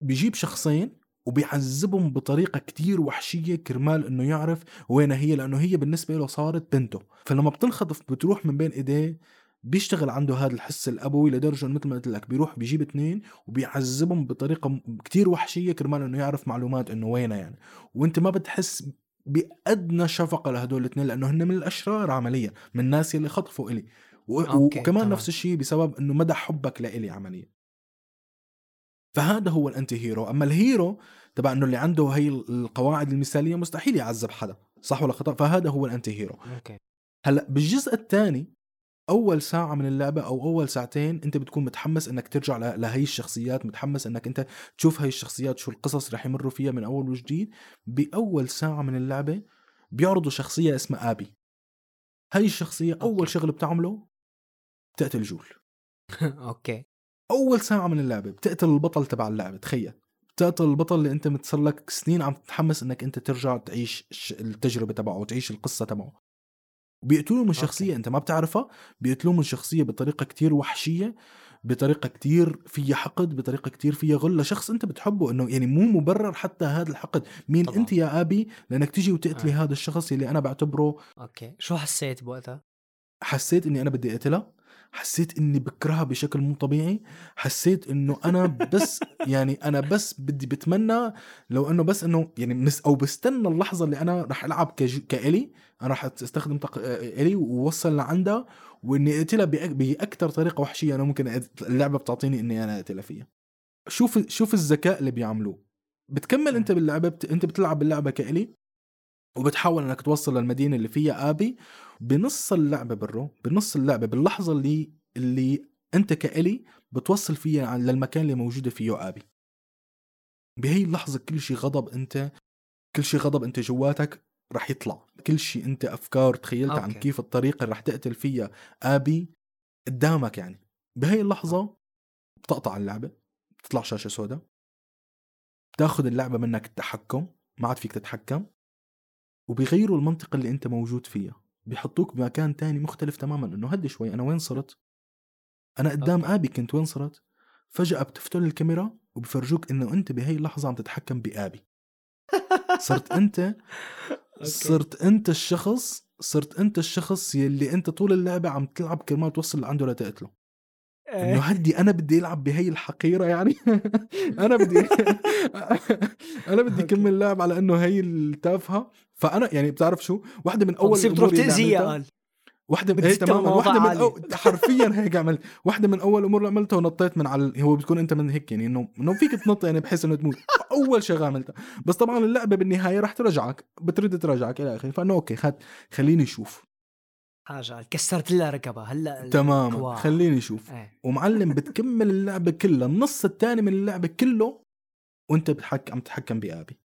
[SPEAKER 1] بيجيب شخصين وبيعذبهم بطريقة كتير وحشية كرمال إنه يعرف وينها هي لأنه هي بالنسبة له صارت بنته. فلما بتنخطف بتروح من بين إيديه بيشتغل عنده هذا الحس الأبوي لدرجة مثل ما قلت لك بيروح بيجيب اثنين وبيعذبهم بطريقة كتير وحشية كرمال إنه يعرف معلومات إنه وينها يعني. وأنت ما بتحس بأدنى شفقة لهدول الاثنين لأنه هن من الأشرار عمليا من الناس اللي خطفوا إلي. و-
[SPEAKER 2] أوكي،
[SPEAKER 1] وكمان
[SPEAKER 2] تمام.
[SPEAKER 1] نفس الشيء بسبب إنه مدى حبك لإلي عمليا. فهذا هو ال anti-hero. أما ال hero تبع إنه اللي عنده هي القواعد المثالية مستحيل يعذب حدا صح ولا خطأ؟ فهذا هو ال anti-hero.
[SPEAKER 2] أوكي.
[SPEAKER 1] هلأ بالجزء الثاني أول ساعة من اللعبة أو أول ساعتين أنت بتكون متحمس إنك ترجع لهي الشخصيات متحمس إنك أنت تشوف هاي الشخصيات شو القصص رح يمروا فيها من أول وجديد. بأول ساعة من اللعبة بيعرضوا شخصية اسمها آبي. هاي الشخصية
[SPEAKER 2] أول.
[SPEAKER 1] شغل بتعمله بتقتل جول. *laughs*
[SPEAKER 2] أوكي.
[SPEAKER 1] أول ساعة من اللعبة بتقتل البطل تبع اللعبة تخيل. بتقتل البطل اللي أنت متصل لك سنين عم تتحمس إنك أنت ترجع تعيش التجربة تبعه وتعيش القصة تبعه. وبيقتلوه من شخصية أنت ما بتعرفها بيقتلوه من شخصية بطريقة كتير وحشية بطريقة كتير فيها حقد بطريقة كتير فيها غل لشخص أنت بتحبه إنه يعني مو مبرر حتى هذا الحقد مين
[SPEAKER 2] طبعاً.
[SPEAKER 1] أنت يا أبي لأنك تيجي وتقتلي
[SPEAKER 2] آه.
[SPEAKER 1] هذا الشخص اللي أنا بعتبره
[SPEAKER 2] أوكي شو حسيت بوقتها؟
[SPEAKER 1] حسيت إني أنا بدي اقتلها حسيت إني بكرهها بشكل مو طبيعي حسيت إنه أنا بس *laughs* يعني أنا بس بدي بتمنى لو إنه بس إنه يعني أو بستنى اللحظة اللي أنا رح ألعب. كإلي أنا رح أستخدم. إلي ووصل لعندها وإني أقتلها بأك... باكثر طريقة وحشية أنا ممكن اللعبة بتعطيني إني أنا أقتلها فيها شوف شوف الذكاء اللي بيعملوه بتكمل أنت باللعبة بت... أنت بتلعب باللعبه كإلي وبتحاول إنك توصل للمدينة اللي فيها آبي بنص اللعبة برو بنص اللعبة باللحظة اللي اللي أنت كإلي بتوصل فيها للمكان اللي موجودة فيه آبي. بهي اللحظة كل شيء غضب أنت كل شيء غضب أنت جواتك رح يطلع. كل شيء أنت أفكار تخيلتها عن. كيف الطريقة اللي رح تقتل فيها آبي قدامك يعني. بهي اللحظة بتقطع اللعبة بتطلع شاشة سوداء. بتاخذ اللعبة منك التحكم ما عاد فيك تتحكم. وبيغيروا المنطقة اللي أنت موجود فيها. بيحطوك بمكان تاني مختلف تماما. إنه هدي شوي أنا وين صرت؟ أنا قدام. آبي كنت وين صرت؟ فجأة بتفتل الكاميرا وبفرجوك إنه أنت بهي اللحظة عم تتحكم بآبي. صرت أنت *laughs* صرت أنت الشخص صرت أنت الشخص يلي أنت طول اللعبة عم تلعب كرمال توصل لعنده لتقتله. إنه هدي أنا بدي ألعب بهي الحقيرة يعني. *laughs* أنا بدي *laughs* أنا بدي
[SPEAKER 2] أوكي.
[SPEAKER 1] كمل لعب على إنه هي التافهة. فأنا يعني بتعرف شو؟ واحدة من أول
[SPEAKER 2] بتصير
[SPEAKER 1] اللي
[SPEAKER 2] تاذيها قال.
[SPEAKER 1] واحدة من
[SPEAKER 2] إيه
[SPEAKER 1] تماما واحدة من. أو... *laughs* حرفيا هيك عملت. واحدة من أول الأمور اللي عملتها ونطيت من على هو بتكون أنت من هيك يعني إنه إنه فيك تنط يعني بحيث إنه تموت. أول شغلة عملتها. بس طبعا اللعبة بالنهاية رح ترجعك. بترد ترجعك إلى آخره. فإنه أوكي خد خليني أشوف.
[SPEAKER 2] حاجة كسرت لها ركبها هلا الكواع.
[SPEAKER 1] خليني أشوف.
[SPEAKER 2] إيه.
[SPEAKER 1] ومعلم بتكمل اللعبة كلها. النص الثاني من اللعبة كله وأنت بتحك... عم تتحكم بآبي.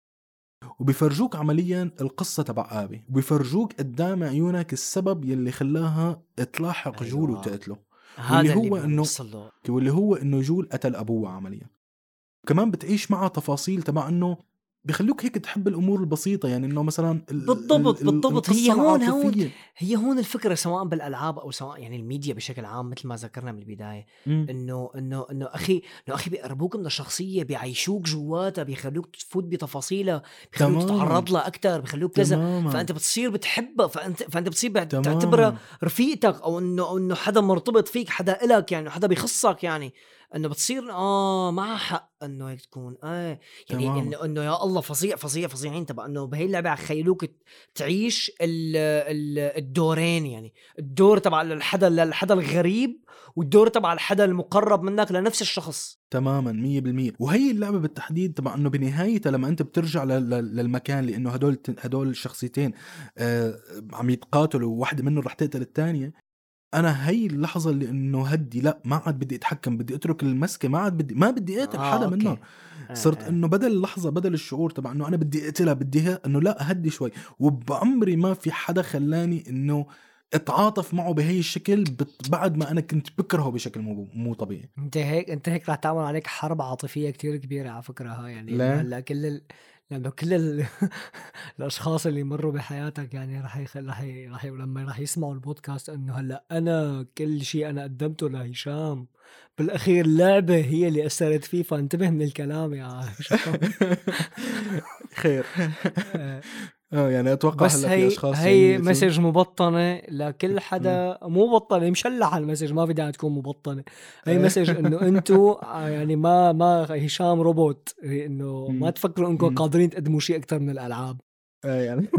[SPEAKER 1] وبيفرجوك عمليا القصة تبع آبي. وبيفرجوك قدام عيونك السبب يلي خلاها تلاحق
[SPEAKER 2] أيوة.
[SPEAKER 1] جول وتقتله.
[SPEAKER 2] هذا
[SPEAKER 1] هو
[SPEAKER 2] له.
[SPEAKER 1] واللي هو إنه جول قتل أبوه عمليا. كمان بتعيش معها تفاصيل تبع إنه بيخلوك هيك تحب الأمور البسيطة يعني إنه مثلا ال-
[SPEAKER 2] بالضبط،
[SPEAKER 1] ال- ال-
[SPEAKER 2] بالضبط. هي هون-
[SPEAKER 1] العاطفية.
[SPEAKER 2] هي هون الفكرة سواء بالألعاب أو سواء يعني الميديا بشكل عام مثل ما ذكرنا من
[SPEAKER 1] البداية.
[SPEAKER 2] إنه إنه إنه أخي إنه أخي بيقربوك من الشخصية بيعيشوك جواتها بيخلوك تفوت بتفاصيلها بيخلوك. تتعرض لها أكثر بيخلوك كذا فأنت بتصير بتحبها فأنت فأنت بتصير بت-
[SPEAKER 1] تماماً.
[SPEAKER 2] تعتبرها رفيقتك أو إنه إنه حدا مرتبط فيك حدا إلك يعني حدا بيخصك يعني إنه بتصير آه معها حق إنه هيك تكون. آه يعني. إنه إنه يا الله فظيع فظيع فظيعين تبع إنه بهي اللعبة خيلوك تعيش ال ال الدورين يعني. الدور تبع الحدا الحدا الغريب والدور تبع الحدا المقرب منك لنفس الشخص.
[SPEAKER 1] تماما مية بالمية. وهي اللعبة بالتحديد تبع إنه بنهايتها لما أنت بترجع للمكان لإنه هدول هدول الشخصيتين آه عم يتقاتلوا وواحدة منهم رح تقتل الثانية. أنا هي اللحظة اللي إنه هدي لا ما عاد بدي أتحكم بدي أترك المسكة ما عاد بدي ما بدي أقتل
[SPEAKER 2] آه،
[SPEAKER 1] حدا
[SPEAKER 2] أوكي.
[SPEAKER 1] منهم
[SPEAKER 2] آه،
[SPEAKER 1] صرت
[SPEAKER 2] آه.
[SPEAKER 1] إنه بدل اللحظة بدل الشعور تبع إنه أنا بدي أقتلها بدي إنه لا هدي شوي وبعمري ما في حدا خلاني إنه أتعاطف معه بهي الشكل بعد ما أنا كنت بكرهه بشكل مو مو طبيعي
[SPEAKER 2] أنت هيك أنت هيك رح تعمل عليك حرب عاطفية كتير كبيرة على فكرة ها يعني
[SPEAKER 1] لا.
[SPEAKER 2] هلأ كل ال... لما كل ال... *laughs* الأشخاص اللي مروا بحياتك يعني رح يخ... رح ي... رح ي... لما رح يسمعوا البودكاست إنه هلأ أنا كل شيء أنا قدمته لهشام بالأخير لعبة هي اللي أثرت فيه فانتبه من الكلام يا *laughs* هشام. *laughs*
[SPEAKER 1] خير.
[SPEAKER 2] آه،
[SPEAKER 1] آه يعني أتوقع
[SPEAKER 2] بس
[SPEAKER 1] هلأ في
[SPEAKER 2] هي
[SPEAKER 1] أشخاص
[SPEAKER 2] هي
[SPEAKER 1] يعني
[SPEAKER 2] مسج مبطنة لكل حدا. مو بطنة مشلحة ال message ما في داعي تكون مبطنة. هي
[SPEAKER 1] إيه.
[SPEAKER 2] message إنه *laughs* أنتم يعني ما ما هشام روبوت. إنه ما. تفكروا
[SPEAKER 1] إنكم.
[SPEAKER 2] قادرين تقدموا شيء أكثر من الألعاب.
[SPEAKER 1] آه يعني. *laughs*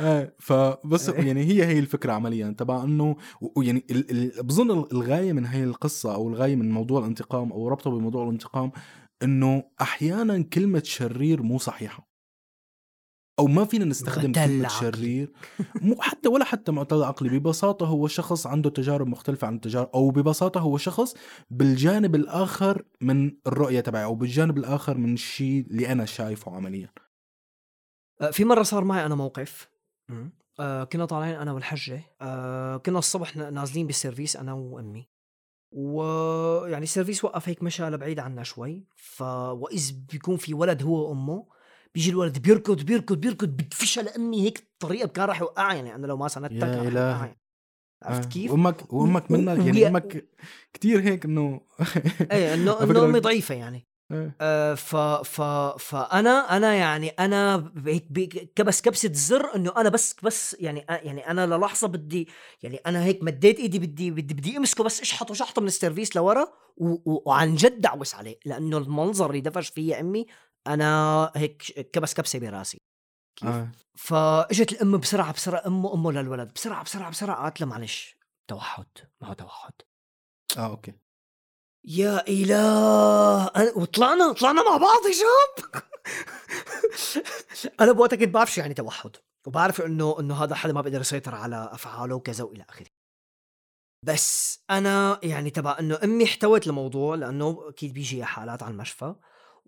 [SPEAKER 1] آه فبس
[SPEAKER 2] إيه.
[SPEAKER 1] يعني هي هي الفكرة عمليا. تبع إنه ويعني بظن الغاية من هي القصة أو الغاية من موضوع الانتقام أو ربطه بموضوع الانتقام إنه أحيانا كلمة شرير مو صحيحة. أو ما فينا نستخدم كلمه
[SPEAKER 2] عقلي.
[SPEAKER 1] شرير. مو حتى ولا حتى معتل عقلي ببساطة هو شخص عنده تجارب مختلفة عن التجارب أو ببساطة هو شخص بالجانب الآخر من الرؤية تبعي أو بالجانب الآخر من الشيء اللي أنا شايفه عمليا.
[SPEAKER 2] آه، في مرة صار معي أنا موقف. آه كنا طالعين أنا والحجة. آه كنا الصبح نازلين بالسرفيس أنا وأمي. ويعني السرفيس وقف هيك مشى لبعيد عنا شوي. فوإذ بيكون في ولد هو وأمه. بيجي الولد بيركض بيركض بيركض بدفشها لامي هيك الطريقة كان راح يوقعها يعني أنا لو ما سندتك راح. يوقعها. عرفت
[SPEAKER 1] آه.
[SPEAKER 2] كيف؟
[SPEAKER 1] وأمك وأمك *laughs* منك يعني أمك كتير هيك إنه *laughs* إيه
[SPEAKER 2] إنه إنه
[SPEAKER 1] أمي
[SPEAKER 2] ضعيفة يعني
[SPEAKER 1] إيه.
[SPEAKER 2] آه، ف ف فانا أنا يعني أنا هيك كبس كبسة زر إنه أنا بس بس يعني أ- يعني أنا للحظة بدي يعني أنا هيك مديت إيدي بدي بدي بدي أمسكه بس أشحطه شحطه من السرفيس لورا وعن جد دعوس عليه لأنه المنظر اللي دفش فيه أمي أنا هيك كبس كبسة براسي. كيف؟
[SPEAKER 1] آه.
[SPEAKER 2] فإجت الأم بسرعة بسرعة أمه أمه للولد بسرعة بسرعة بسرعة قالت له معلش توحد ما هو توحد.
[SPEAKER 1] آه أوكي.
[SPEAKER 2] يا إله! أنا وطلعنا طلعنا مع بعض يا شباب! *laughs* أنا بوقتها كنت بعرف شو يعني توحد وبعرف إنه إنه هذا حدا ما بيقدر يسيطر على أفعاله وكذا وإلى آخره. بس أنا يعني تبع إنه أمي احتوت الموضوع لأنه أكيد بيجي حالات على المشفى.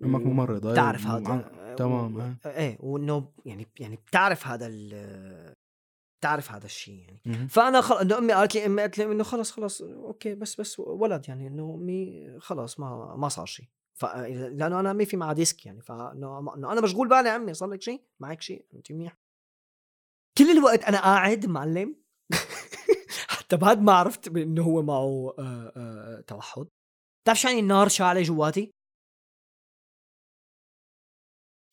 [SPEAKER 1] أمك ممرضه
[SPEAKER 2] بتعرف
[SPEAKER 1] أيوة،
[SPEAKER 2] هذا
[SPEAKER 1] مع- تمام
[SPEAKER 2] و-. إيه وإنه يعني يعني بتعرف هذا ال بتعرف هذا الشيء يعني.
[SPEAKER 1] مهم.
[SPEAKER 2] فأنا خل... إنه أمي قالت لي أمي قالت لي إنه خلص خلص أوكي بس بس ولد يعني إنه أمي خلص ما ما صار شيء. ف... لأنه أنا أمي في معها disc يعني فإنه إنه أنا مشغول بالي عمي صار لك شيء معك شيء أنت منيح. كل الوقت أنا قاعد معلم. *laughs* حتى بعد ما عرفت إنه هو معه آه آه توحد. بتعرف شو يعني النار شاعله جواتي؟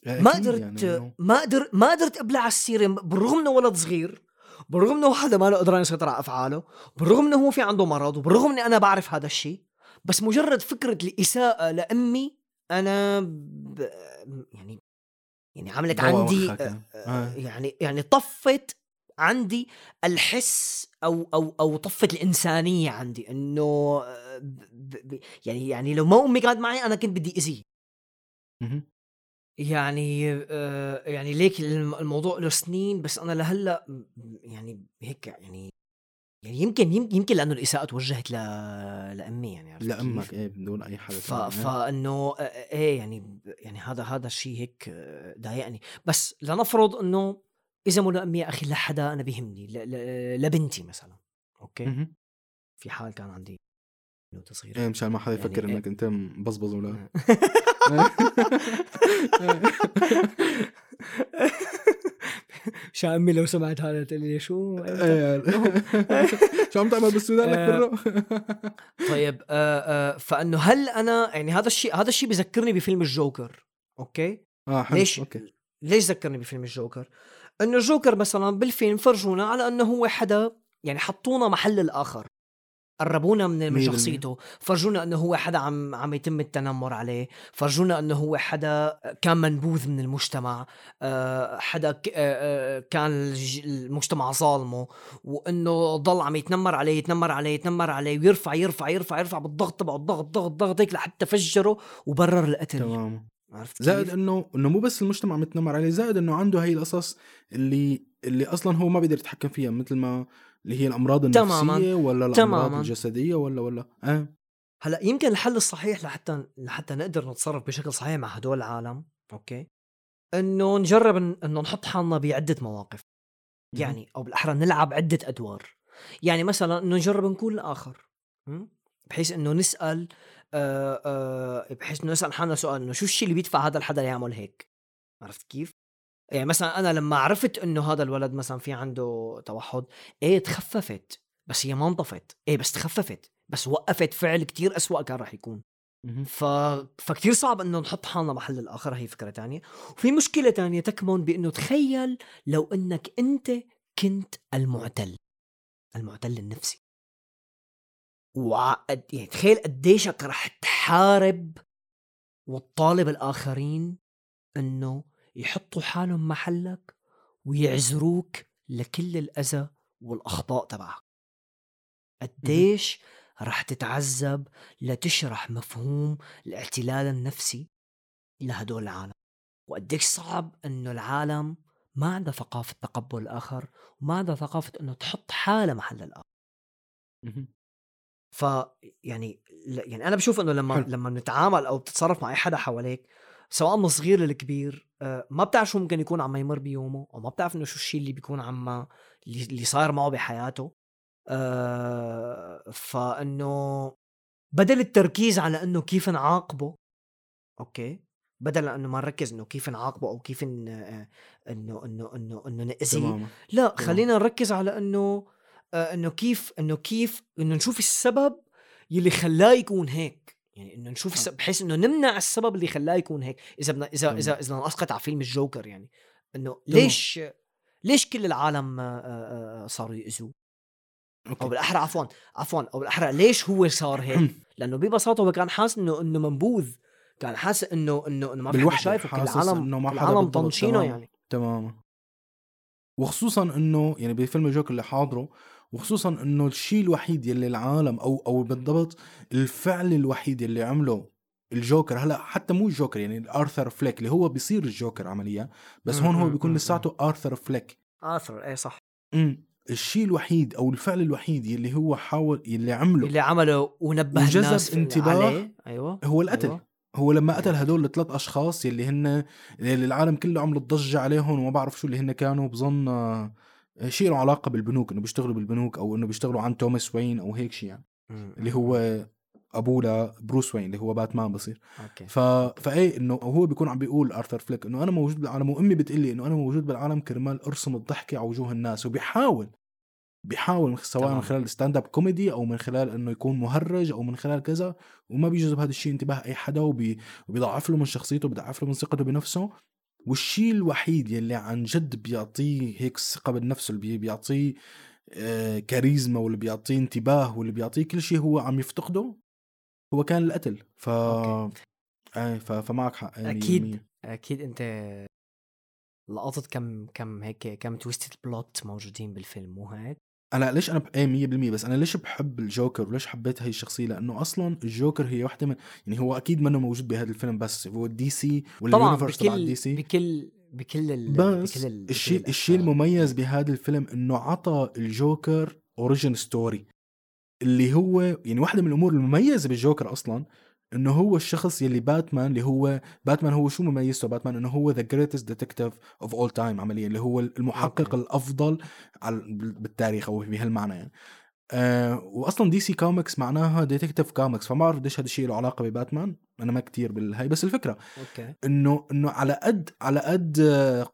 [SPEAKER 2] ما قدرت
[SPEAKER 1] يعني
[SPEAKER 2] ما قدر ما قدرت أبلع السيره بالرغم إنه ولد صغير بالرغم إنه حدا ما له قدران يسيطر على أفعاله بالرغم إنه هو في عنده مرض وبالرغم إني أنا بعرف هذا الشيء بس مجرد فكرة الإساءة لأمي أنا ب... يعني يعني عملت عندي
[SPEAKER 1] وخك،
[SPEAKER 2] آه،
[SPEAKER 1] آه.
[SPEAKER 2] آه، يعني يعني طفت عندي الحس أو أو أو طفت الإنسانية عندي إنه آه، ب... ب... يعني يعني لو ما أمي كانت معي أنا كنت بدي
[SPEAKER 1] أذيه.
[SPEAKER 2] يعني آه يعني ليك الم- الموضوع له سنين بس أنا لهلأ م- يعني هيك يعني يعني يمكن يم- يمكن لأنه الإساءة توجهت ل... لأمي يعني عرفت
[SPEAKER 1] لأمك
[SPEAKER 2] كيف؟
[SPEAKER 1] إيه بدون أي حدا
[SPEAKER 2] ف...
[SPEAKER 1] تاني، آه.
[SPEAKER 2] فإنه آه، إيه يعني يعني هذا هذا الشيء هيك آه، ضايقني بس لنفرض إنه إذا مو لأمي يا أخي لحدا أنا بيهمني ل... ل... لبنتي مثلا أوكي
[SPEAKER 1] مهم.
[SPEAKER 2] في حال كان عندي بنوته صغيره
[SPEAKER 1] إيه مشان ما حدا
[SPEAKER 2] يعني
[SPEAKER 1] يفكر
[SPEAKER 2] إيه.
[SPEAKER 1] إنك أنت مبزبز ولا *laughs*
[SPEAKER 2] شو امي لو سمعت هذا تقول لي شو
[SPEAKER 1] إيه. *laughs* شو عم تعمل بالسودان لك. برو *laughs*
[SPEAKER 2] طيب آه آه فإنه هل أنا يعني هذا الشيء هذا الشيء بذكرني بفيلم الجوكر أوكي
[SPEAKER 1] آه حلو
[SPEAKER 2] ليش
[SPEAKER 1] أوكي
[SPEAKER 2] ليش ذكرني بفيلم الجوكر إنه الجوكر مثلا بالفيلم فرجونا على إنه هو حدا يعني حطونا محل الآخر قربونا من من. شخصيته. فرجونا إنه هو حدا عم عم يتم التنمر عليه. فرجونا إنه هو حدا كان منبوذ من المجتمع. آه، حدا آه، آه، كان المجتمع ظالمه. وإنه ضل عم يتنمر عليه يتنمر عليه يتنمر عليه ويرفع يرفع يرفع يرفع بالضغط تبعه الضغط ضغط ضغط هيك لحتى فجره وبرر القتل.
[SPEAKER 1] تمام.
[SPEAKER 2] عرفت
[SPEAKER 1] زائد؟ انه إنه مو بس المجتمع متنمر عليه زائد إنه عنده هي القصص اللي اللي أصلا هو ما بيقدر يتحكم فيها مثل ما اللي هي الأمراض النفسية
[SPEAKER 2] تماماً.
[SPEAKER 1] ولا الأمراض
[SPEAKER 2] تماماً.
[SPEAKER 1] الجسدية ولا ولا آه
[SPEAKER 2] هلا يمكن الحل الصحيح لحتى لحتى نقدر نتصرف بشكل صحيح مع هدول العالم أوكي؟ إنه نجرب إنه نحط حالنا بعدة مواقف. يعني أو بالأحرى نلعب عدة أدوار. يعني مثلا إنه نجرب نكون الآخر? بحيث إنه نسأل آه آه بحيث إنه نسأل حالنا سؤال إنه شو الشيء اللي بيدفع هذا الحدا يعمل هيك؟ عرفت كيف؟ يعني مثلا أنا لما عرفت إنه هذا الولد مثلا في عنده توحد إيه تخففت بس هي ما انطفت. إيه بس تخففت بس وقفت فعل كتير أسوأ كان راح يكون. ف... فكتير صعب إنه نحط حالنا محل الآخر هي فكرة تانية. وفي مشكلة تانية تكمن بإنه تخيل لو إنك أنت كنت المعتل المعتل النفسي. وعقد يعني تخيل قديشك رح تحارب وتطالب الآخرين إنه يحطوا حالهم محلك ويعذروك لكل الأذى والأخطاء تبعك قديش رح تتعذب لتشرح مفهوم الاعتلال النفسي لهدول العالم وقديش صعب إنه العالم ما عندها ثقافة تقبل الآخر وما عندها ثقافة إنه تحط حالها محل الآخر. ف يعني يعني أنا بشوف إنه لما
[SPEAKER 1] حلو.
[SPEAKER 2] لما بنتعامل أو بتتصرف مع أي حدا حواليك سواء من الصغير للكبير آه، ما بتعرف شو ممكن يكون عم يمر بيومه أو ما بتعرف إنه شو الشيء اللي بيكون عم اللي صاير معه بحياته آه، فإنه بدل التركيز على إنه كيف نعاقبه أوكي بدل إنه ما نركز إنه كيف نعاقبه أو كيف إنه إنه إنه إنه نأذيه
[SPEAKER 1] تماما
[SPEAKER 2] لا. خلينا نركز على إنه آه، إنه كيف إنه كيف إنه نشوف السبب يلي خلاه يكون هيك يعني إنه نشوف السبب بحيث إنه نمنع السبب اللي خلاه يكون هيك. إذا بدنا
[SPEAKER 1] إذا.
[SPEAKER 2] إذا إذا بدنا نسقط على فيلم الجوكر يعني
[SPEAKER 1] إنه.
[SPEAKER 2] ليش ليش كل العالم آه، آه، آه، صاروا يأذوه؟
[SPEAKER 1] أو
[SPEAKER 2] بالأحرى عفوا عفوا أو بالأحرى ليش هو صار هيك؟ *clears throat* لأنه ببساطة هو كان حاسس إنه إنه منبوذ. كان حاسس إنه إنه إنه ما في حدا شايفه. كل العالم
[SPEAKER 1] إنه ما
[SPEAKER 2] العالم طنشينه. يعني.
[SPEAKER 1] تماما. وخصوصا إنه يعني بفيلم الجوكر اللي حاضره وخصوصا إنه الشيء الوحيد يلي العالم أو أو بالضبط الفعل الوحيد يلي عمله الجوكر. هلأ حتى مو الجوكر يعني آرثر فليك اللي هو بيصير الجوكر عمليا بس هون هو بيكون لساته آرثر فليك.
[SPEAKER 2] اثر إيه صح.
[SPEAKER 1] امم الشيء الوحيد أو الفعل الوحيد يلي هو حاول يلي عمله
[SPEAKER 2] اللي عمله ونبه الناس
[SPEAKER 1] انتباه
[SPEAKER 2] عليه. أيوه
[SPEAKER 1] هو القتل.
[SPEAKER 2] أيوة.
[SPEAKER 1] هو لما قتل
[SPEAKER 2] أيوة.
[SPEAKER 1] هدول الثلاث أشخاص يلي هن اللي العالم كله عملت ضجه عليهم وما بعرف شو اللي هن كانوا بظن شيء له علاقة بالبنوك إنه بيشتغلوا بالبنوك أو إنه بيشتغلوا عن توماس وين أو هيك شيء يعني. اللي هو أبوه لبروس وين اللي هو باتمان بصير.
[SPEAKER 2] أوكي.
[SPEAKER 1] ف... فإيه إنه هو بيكون عم بيقول آرثر فليك إنه أنا موجود بالعالم وامي بتقول لي إنه أنا موجود بالعالم كرمال أرسم الضحكة على وجوه الناس. وبيحاول بيحاول سواء. من خلال stand-up comedy أو من خلال إنه يكون مهرج أو من خلال كذا. وما بيجذب هذا الشيء انتباه أي حدا وبي... وبيضعف له من شخصيته بيضعف له من ثقته بنفسه. والشيء الوحيد يلي عن جد بيعطيه هيك ثقة بالنفس اللي بي- بيعطيه آه كاريزما واللي بيعطيه انتباه واللي بيعطيه كل شيء هو عم يفتقده هو كان القتل ف
[SPEAKER 2] أوكي.
[SPEAKER 1] إيه ف... فمعك حق يعني. مية.
[SPEAKER 2] أكيد أنت لقطت كم كم هيك كم twisted plot موجودين بالفيلم مو هيك؟
[SPEAKER 1] أنا ليش أنا ب... إيه 100% بس أنا ليش بحب الجوكر وليش حبيت هاي الشخصية لأنه أصلا الجوكر هي واحدة من يعني هو أكيد منه موجود بهذا الفيلم بس هو ال DC ولا
[SPEAKER 2] طبعا
[SPEAKER 1] ال universe تبع
[SPEAKER 2] بكل
[SPEAKER 1] الدي سي
[SPEAKER 2] بكل بكل ال
[SPEAKER 1] بس
[SPEAKER 2] بكل ال بكل
[SPEAKER 1] الشيء الشيء
[SPEAKER 2] الأشياء.
[SPEAKER 1] المميز بهذا الفيلم إنه عطى الجوكر origin story اللي هو يعني واحدة من الأمور المميزة بالجوكر أصلا إنه هو الشخص يلي باتمان اللي هو باتمان هو شو مميزته باتمان إنه هو the greatest detective of all time عمليا اللي هو المحقق. الأفضل بالتاريخ أو بهالمعنى يعني آه واصلا DC Comics معناها Detective Comics فما بعرف قديش هذا الشيء له علاقة بباتمان أنا ما كتير بالهاي بس الفكرة
[SPEAKER 2] أوكي
[SPEAKER 1] إنه إنه على قد على قد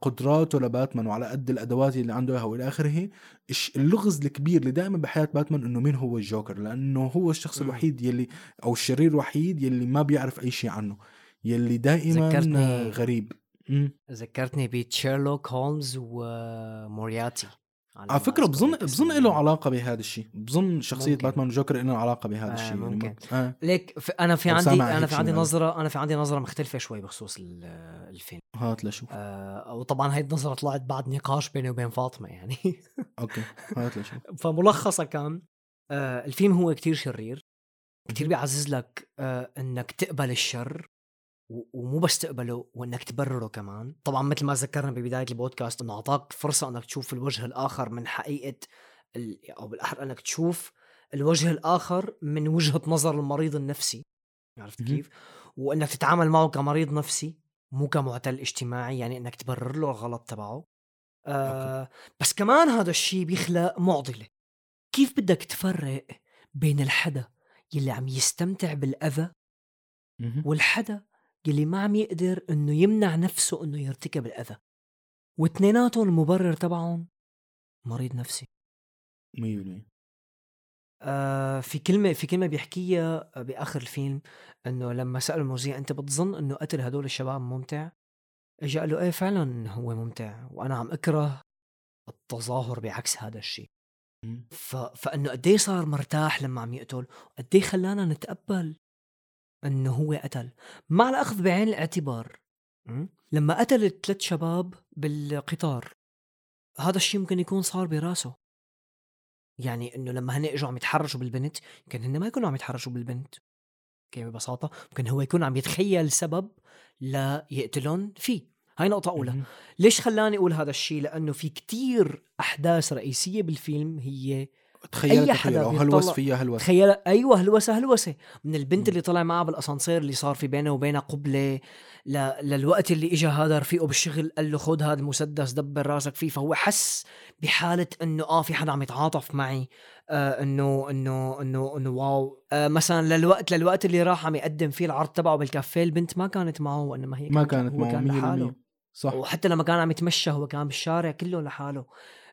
[SPEAKER 1] قدراته لباتمان وعلى قد الأدوات اللي عنده إياها والى آخره اللغز الكبير اللي دائما بحياة باتمان إنه مين هو الجوكر لأنه هو الشخص
[SPEAKER 2] مم.
[SPEAKER 1] الوحيد يلي أو الشرير الوحيد يلي ما بيعرف أي شيء عنه يلي دائما
[SPEAKER 2] ذكرتني-
[SPEAKER 1] غريب مم.
[SPEAKER 2] ذكرتني بشيرلوك هولمز ومورياتي
[SPEAKER 1] على فكرة بظن بظن له علاقة بهذا الشيء. بظن شخصية
[SPEAKER 2] ممكن.
[SPEAKER 1] باتمان والجوكر له علاقة بهذا
[SPEAKER 2] آه،
[SPEAKER 1] الشيء. يعني
[SPEAKER 2] ممكن.
[SPEAKER 1] آه.
[SPEAKER 2] ليك ف- أنا في عندي
[SPEAKER 1] أنا
[SPEAKER 2] في عندي. نظره أنا في عندي نظرة مختلفة شوي بخصوص ال- الفيلم.
[SPEAKER 1] هات لشوف
[SPEAKER 2] آه وطبعا هاي النظرة طلعت بعد نقاش بيني وبين فاطمة يعني. *laughs*
[SPEAKER 1] أوكي. هات لشوف
[SPEAKER 2] فملخصا كان آه الفيلم هو كتير شرير. كتير بيعزز لك آه إنك تقبل الشر. ومو بس تقبله وإنك تبرره كمان. طبعا مثل ما ذكرنا ببداية البودكاست إنه أعطاك فرصة إنك تشوف الوجه الآخر من حقيقة ال... أو بالأحرى إنك تشوف الوجه الآخر من وجهة نظر المريض النفسي. عرفت. كيف؟ وإنك تتعامل معه كمريض نفسي مو كمعتل اجتماعي يعني إنك تبرر له الغلط تبعه. آه بس كمان هذا الشيء بيخلق معضلة. كيف بدك تفرق بين الحدا يلي عم يستمتع
[SPEAKER 1] بالأذى.
[SPEAKER 2] والحدا يلي ما عم يقدر إنه يمنع نفسه إنه يرتكب الأذى. واثنيناتهم المبرر تبعهم مريض نفسي.
[SPEAKER 1] 100%
[SPEAKER 2] آه في كلمة في كلمة بيحكيها بآخر الفيلم إنه لما سأل المذيع أنت بتظن إنه قتل هدول الشباب ممتع؟ اجى قال له إيه فعلا هو ممتع وأنا عم أكره التظاهر بعكس هذا الشيء. ف... فإنه قد إيه صار مرتاح لما عم يقتل قد إيه خلانا نتقبل إنه هو قتل مع الأخذ بعين الاعتبار? لما قتل الثلاث شباب بالقطار هذا الشيء ممكن يكون صار براسه. يعني إنه لما هن إجوا عم يتحرشوا بالبنت يمكن هن ما يكونوا عم يتحرشوا بالبنت. أوكي ببساطة؟ ممكن هو يكون عم يتخيل سبب ليقتلهم فيه. هاي نقطة أولى. ليش خلاني أقول هذا الشيء؟ لأنه في كتير أحداث رئيسية بالفيلم هي
[SPEAKER 1] تخيل
[SPEAKER 2] أي
[SPEAKER 1] تخيل
[SPEAKER 2] حدا أو
[SPEAKER 1] هلوس فيها هلوس
[SPEAKER 2] تخيل أيوه هلوسه هلوسه من البنت. اللي طلع معها بالأسانسير اللي صار في بينه وبينها قبلة ل... للوقت اللي اجى هذا رفيقه بالشغل قال له خذ هذا المسدس دبر راسك فيه. فهو حس بحالة إنه آه في حدا عم يتعاطف معي. آه إنه إنه إنه إنه واو. آه مثلا للوقت للوقت اللي راح عم يقدم فيه العرض تبعه بالكافيه البنت ما كانت معه وإنما هي
[SPEAKER 1] ما كانت معه
[SPEAKER 2] كان لحاله.
[SPEAKER 1] 100% صح.
[SPEAKER 2] وحتى لما كان عم يتمشى هو كان بالشارع كله لحاله.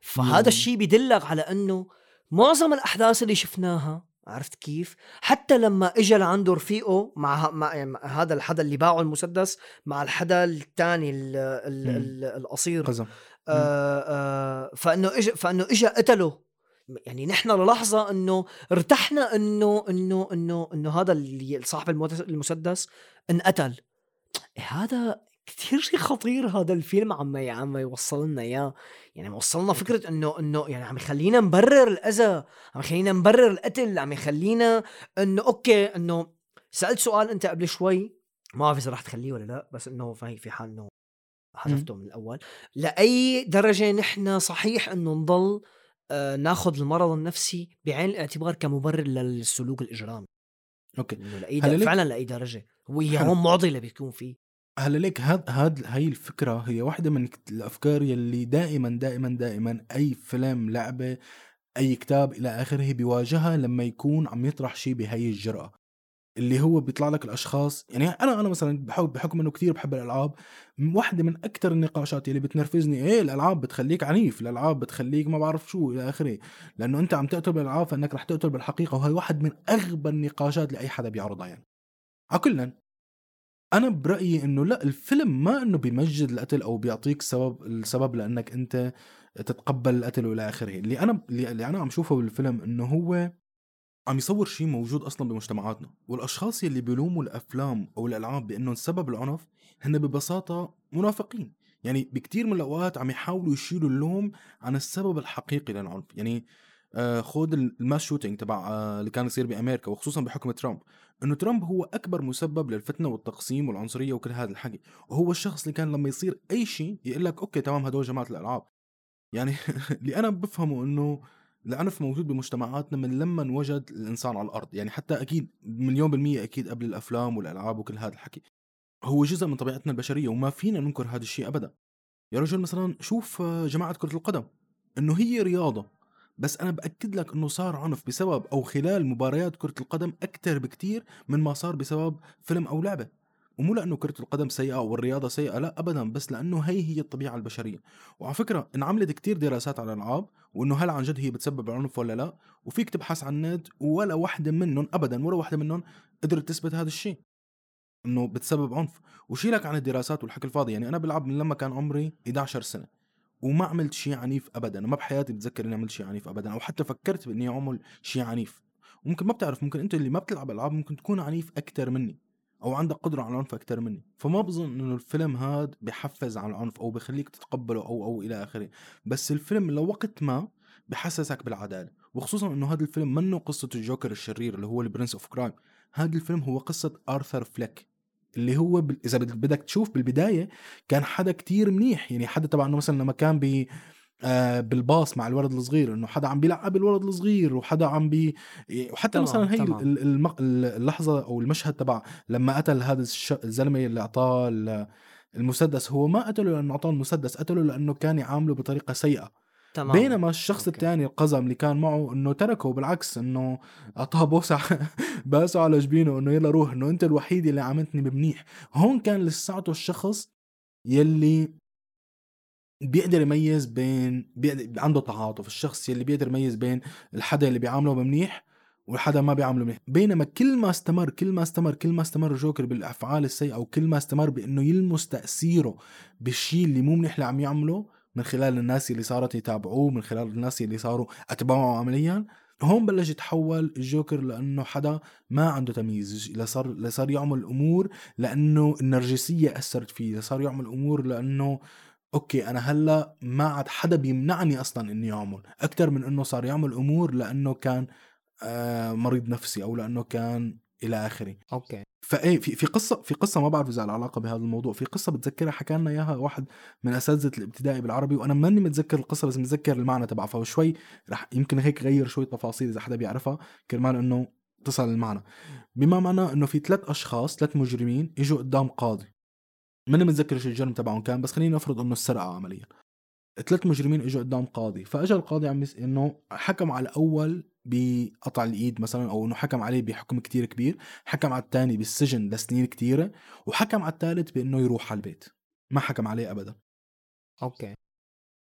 [SPEAKER 2] فهذا. الشيء بيدلك على إنه معظم الأحداث اللي شفناها عرفت كيف؟ حتى لما اجى لعنده رفيقه مع, مع مع هذا الحدا اللي باعه المسدس مع الحدا الثاني القصير
[SPEAKER 1] قزم.
[SPEAKER 2] آه آه فإنه اجى فإنه اجى قتله. يعني نحن للحظة إنه ارتحنا إنه إنه إنه إنه هذا اللي صاحب المسدس انقتل. إيه هذا كثير شيء خطير هذا الفيلم عم عم يوصل لنا إياه. يعني وصلنا فكرة إنه إنه يعني عم يخلينا نبرر الأذى عم يخلينا نبرر القتل عم يخلينا إنه أوكي إنه سألت سؤال أنت قبل شوي ما بعرف إذا رح تخليه ولا لا بس إنه في في حال إنه حذفته من الأول. لأي درجة نحن صحيح إنه نضل آه ناخذ المرض النفسي بعين الاعتبار كمبرر للسلوك
[SPEAKER 1] الإجرامي.
[SPEAKER 2] أوكي.
[SPEAKER 1] ليك-
[SPEAKER 2] فعلا لأي درجة. هو هي
[SPEAKER 1] حلو.
[SPEAKER 2] هون معضلة بيكون فيه.
[SPEAKER 1] هلا ليك هاد هاد هاي الفكرة هي واحدة من الأفكار يلي دائما دائما دائما أي فيلم لعبة أي كتاب إلى آخره بيواجهها لما يكون عم يطرح شيء بهي الجرأة. اللي هو بيطلع لك الأشخاص يعني أنا أنا مثلا بحب بحكم إنه كثير بحب الألعاب واحدة من أكثر النقاشات اللي بتنرفزني إيه الألعاب بتخليك عنيف الألعاب بتخليك ما بعرف شو إلى آخره لأنه أنت عم تقتل بالألعاب فإنك رح تقتل بالحقيقة وهي واحد من أغبى النقاشات لأي حدا بيعرضها يعني. على كلنا أنا برأيي إنه لا الفيلم ما إنه بيمجد القتل أو بيعطيك سبب السبب لأنك أنت تتقبل القتل وإلى آخره. اللي أنا اللي أنا عم شوفه بالفيلم إنه هو عم يصور شيء موجود أصلا بمجتمعاتنا والأشخاص يلي بيلوموا الأفلام أو الألعاب بانه سبب العنف هن ببساطة منافقين. يعني بكتير من الأوقات عم يحاولوا يشيلوا اللوم عن السبب الحقيقي للعنف. يعني آه خود ال mass shooting تبع آه اللي كان يصير بأمريكا وخصوصا بحكم ترامب. إنه ترامب هو أكبر مسبب للفتنة والتقسيم والعنصرية وكل هذا الحكي. وهو الشخص اللي كان لما يصير أي شيء يقول لك أوكي تمام هدول جماعة الألعاب. يعني *laughs* اللي أنا بفهمه إنه العنف موجود بمجتمعاتنا من لما انوجد الإنسان على الأرض. يعني حتى أكيد مليون بالمية أكيد قبل الأفلام والألعاب وكل هذا الحكي. هو جزء من طبيعتنا البشرية وما فينا ننكر هذا الشيء ابدا. يا رجل مثلا شوف آه، جماعة كرة القدم. إنه هي رياضة. بس أنا بأكد لك إنه صار عنف بسبب أو خلال مباريات كرة القدم أكثر بكتير من ما صار بسبب فيلم أو لعبة. ومو لأنه كرة القدم سيئة أو الرياضة سيئة لا ابدا بس لأنه هي هي الطبيعة البشرية. وعلى فكرة انعملت كتير دراسات على الألعاب وإنه هل عن جد هي بتسبب عنف ولا لا. وفيك تبحث عن النت ولا واحدة منهم ابدا ولا واحدة منهم قدرت تثبت هذا الشيء. إنه بتسبب عنف. وشيلك عن الدراسات والحكي الفاضي يعني أنا بلعب من لما كان عمري 11 سنة. وما عملت شيء عنيف ابدا ما بحياتي بتذكر إني عملت شيء عنيف ابدا أو حتى فكرت بإني أعمل شيء عنيف. وممكن ما بتعرف ممكن أنت اللي ما بتلعب ألعاب ممكن تكون عنيف أكثر مني أو عندك قدرة على العنف أكثر مني. فما بظن إنه الفيلم هاد بحفز على العنف أو بخليك تتقبله أو أو إلى آخره. بس الفيلم لوقت ما بحسسك بالعدالة. وخصوصا إنه هذا الفيلم منه قصة الجوكر الشرير اللي هو ال prince of crime. هذا الفيلم هو قصة آرثر فليك. اللي هو بال... إذا بد- بدك تشوف بالبداية كان حدا كتير منيح. يعني حدا تبع إنه مثلا لما كان ب آه بالباص مع الولد الصغير إنه حدا عم بيلعب الولد الصغير وحدا عم بي وحتى
[SPEAKER 2] تمام،
[SPEAKER 1] مثلا هي الم- اللحظة أو المشهد تبع لما قتل هذا الش... الزلمة اللي أعطاه ال- المسدس هو ما قتله لأنه أعطاه المسدس قتله لأنه كان يعامله بطريقة سيئة.
[SPEAKER 2] تمام.
[SPEAKER 1] بينما الشخص. الثاني القزم اللي كان معه إنه تركه بالعكس إنه اعطاه بوسه *laughs* باسه على جبينه إنه يلا روح إنه أنت الوحيد اللي عاملتني بمنيح. هون كان لساته الشخص يلي بيقدر يميز بين بيقدر عنده تعاطف. الشخص يلي بيقدر يميز بين الحدا اللي بيعامله بمنيح والحدا ما بيعامله منيح بينما كل ما استمر كل ما استمر كل ما استمر جوكر بالأفعال السيئة وكل ما استمر بإنه يلمس تأثيره بالشيء اللي مو منيح اللي عم يعمله من خلال الناس اللي صارت يتابعوه من خلال الناس اللي صاروا أتباعه عمليا. هون بلش يتحول الجوكر لأنه حدا ما عنده تمييز لصار صار يعمل أمور لأنه النرجسية أثرت فيه صار يعمل أمور لأنه أوكي أنا هلأ ما عاد حدا بيمنعني أصلا إني أعمل. أكثر من إنه صار يعمل أمور لأنه كان آه مريض نفسي أو لأنه كان إلى آخره.
[SPEAKER 2] أوكي.
[SPEAKER 1] فإيه في في قصة في قصة ما بعرف إذا لها علاقة بهذا الموضوع. في قصة بتذكرها حكى لنا إياها واحد من أساتذة الابتدائي بالعربي وأنا ماني متذكر القصة بس متذكر المعنى تبعها فشوي رح يمكن هيك غير شوي تفاصيل إذا حدا بيعرفها كرمال إنه تصل المعنى. بما معناه إنه في ثلاث أشخاص ثلاث مجرمين إجوا قدام قاضي. ماني متذكر شو الجرم تبعهم كان بس خلينا نفرض إنه السرقة عمليا. ثلاث مجرمين إجوا قدام قاضي فاجى القاضي عم يس... إنه حكم على الأول بقطع الإيد مثلا أو إنه حكم عليه بحكم كتير كبير حكم على الثاني بالسجن لسنين كتيرة وحكم على الثالث بإنه يروح على البيت. ما حكم عليه ابدا.
[SPEAKER 2] أوكي.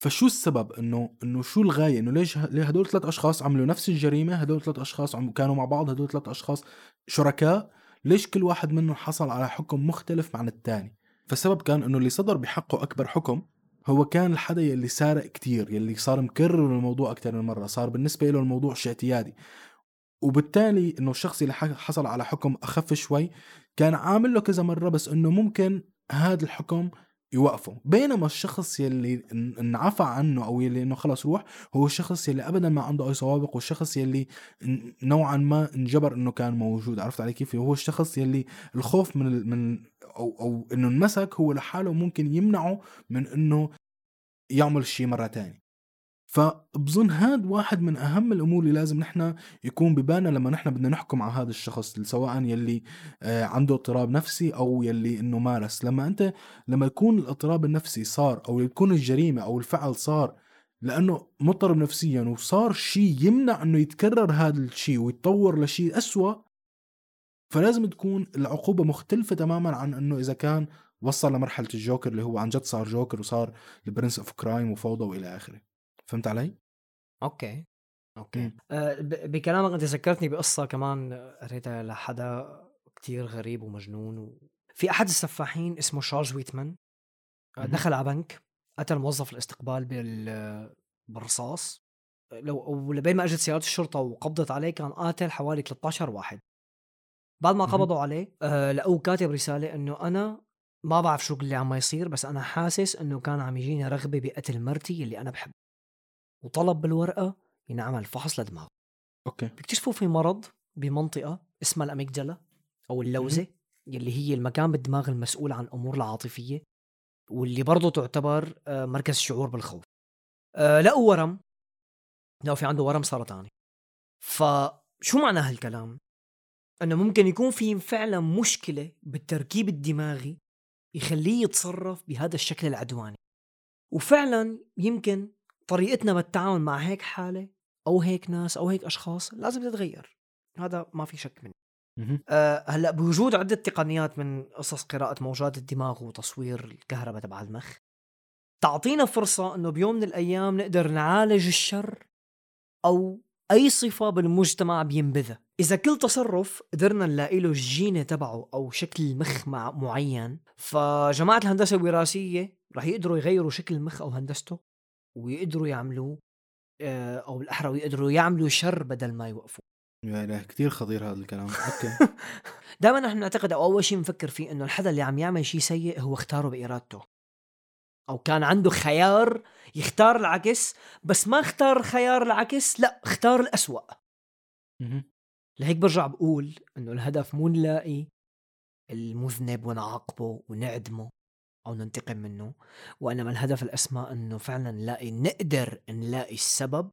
[SPEAKER 1] فشو السبب انه إنه شو الغاية؟ إنه ليش ليه هدول ثلاث أشخاص عملوا نفس الجريمة هدول ثلاث أشخاص عم كانوا مع بعض هدول ثلاث أشخاص شركاء؟ ليش كل واحد منهم حصل على حكم مختلف عن الثاني فالسبب كان إنه اللي صدر بحقه أكبر حكم هو كان الحدا يلي سارق كتير يلي صار مكرر الموضوع أكثر من مرة صار بالنسبة له الموضوع شيء اعتيادي. وبالتالي إنه الشخص اللي حصل على حكم أخف شوي كان عامل له كذا مرة بس إنه ممكن هذا الحكم يوقفه بينما الشخص يلي إن- انعفى عنه أو يلي إنه خلص روح هو الشخص يلي ابدا ما عنده أي سوابق والشخص يلي نوعا ما انجبر إنه كان موجود. عرفت علي كيف؟ هو الشخص يلي الخوف من من أو أو إنه انمسك هو لحاله ممكن يمنعه من إنه يعمل شيء مرة تانية فبظن هاد واحد من أهم الأمور اللي لازم نحن يكون ببالنا لما نحن بدنا نحكم على هذا الشخص سواء يلي آه، عنده اضطراب نفسي أو يلي إنه مارس. لما أنت لما يكون الاضطراب النفسي صار أو يكون الجريمة أو الفعل صار لأنه مضطرب نفسيا وصار شيء يمنع إنه يتكرر هذا الشيء ويتطور لشيء أسوأ فلازم تكون العقوبة مختلفة تماما عن إنه إذا كان وصل لمرحلة الجوكر اللي هو عن جد صار جوكر وصار ال prince of crime وفوضى وإلى آخره. فهمت علي؟
[SPEAKER 2] أوكي أوكي
[SPEAKER 1] مم.
[SPEAKER 2] آه، بكلامك أنت ذكرتني بقصة كمان قريتها لحدا كتير غريب ومجنون و... في أحد السفاحين اسمه شارلز ويتمان آه،. دخل على بنك قتل موظف الاستقبال بال بالرصاص لو ولبين ما اجت سيارة الشرطة وقبضت عليه كان قاتل حوالي 13 واحد بعد ما. قبضوا عليه آه لقوه كاتب رسالة إنه أنا ما بعرف شو اللي عم يصير بس أنا حاسس إنه كان عم يجيني رغبة بقتل مرتي اللي أنا بحبها وطلب بالورقة ينعمل فحص لدماغه.
[SPEAKER 1] أوكي.
[SPEAKER 2] بيكتشفوا في مرض بمنطقة اسمها الاميجدلا أو اللوزة يلي هي المكان بالدماغ المسؤول عن الأمور العاطفية واللي برضه تعتبر آه، مركز الشعور بالخوف. آه، لقوا ورم. لقوا في عنده ورم سرطاني فشو معنى هالكلام؟ إنه ممكن يكون في فعلا مشكلة بالتركيب الدماغي يخليه يتصرف بهذا الشكل العدواني. وفعلا يمكن طريقتنا بالتعامل مع هيك حالة أو هيك ناس أو هيك أشخاص لازم تتغير. هذا ما في شك منه. أه هلأ بوجود عدة تقنيات من قصص قراءة موجات الدماغ وتصوير الكهرباء تبع المخ تعطينا فرصة إنه بيوم من الأيام نقدر نعالج الشر أو أي صفة بالمجتمع بينبذها. إذا كل تصرف قدرنا نلاقي له الجينة تبعه أو شكل المخ مع معين فجماعة الهندسة الوراثية رح يقدروا يغيروا شكل المخ أو هندسته. ويقدروا يعملوا آه، أو بالأحرى يقدروا يعملوا شر بدل ما يوقفوا
[SPEAKER 1] يا اله كثير خطير هذا الكلام. أوكي. *laughs*
[SPEAKER 2] دائما نحن نعتقد أو أول شيء بنفكر فيه إنه الحدا اللي عم يعمل شيء سيء هو اختاره بإرادته. أو كان عنده خيار يختار العكس بس ما اختار خيار العكس لا اختار الأسوأ. لهيك برجع بقول إنه الهدف مو نلاقي المذنب ونعاقبه ونعدمه. أو ننتقم منه. وانما الهدف الاسمى إنه فعلا نلاقي نقدر نلاقي السبب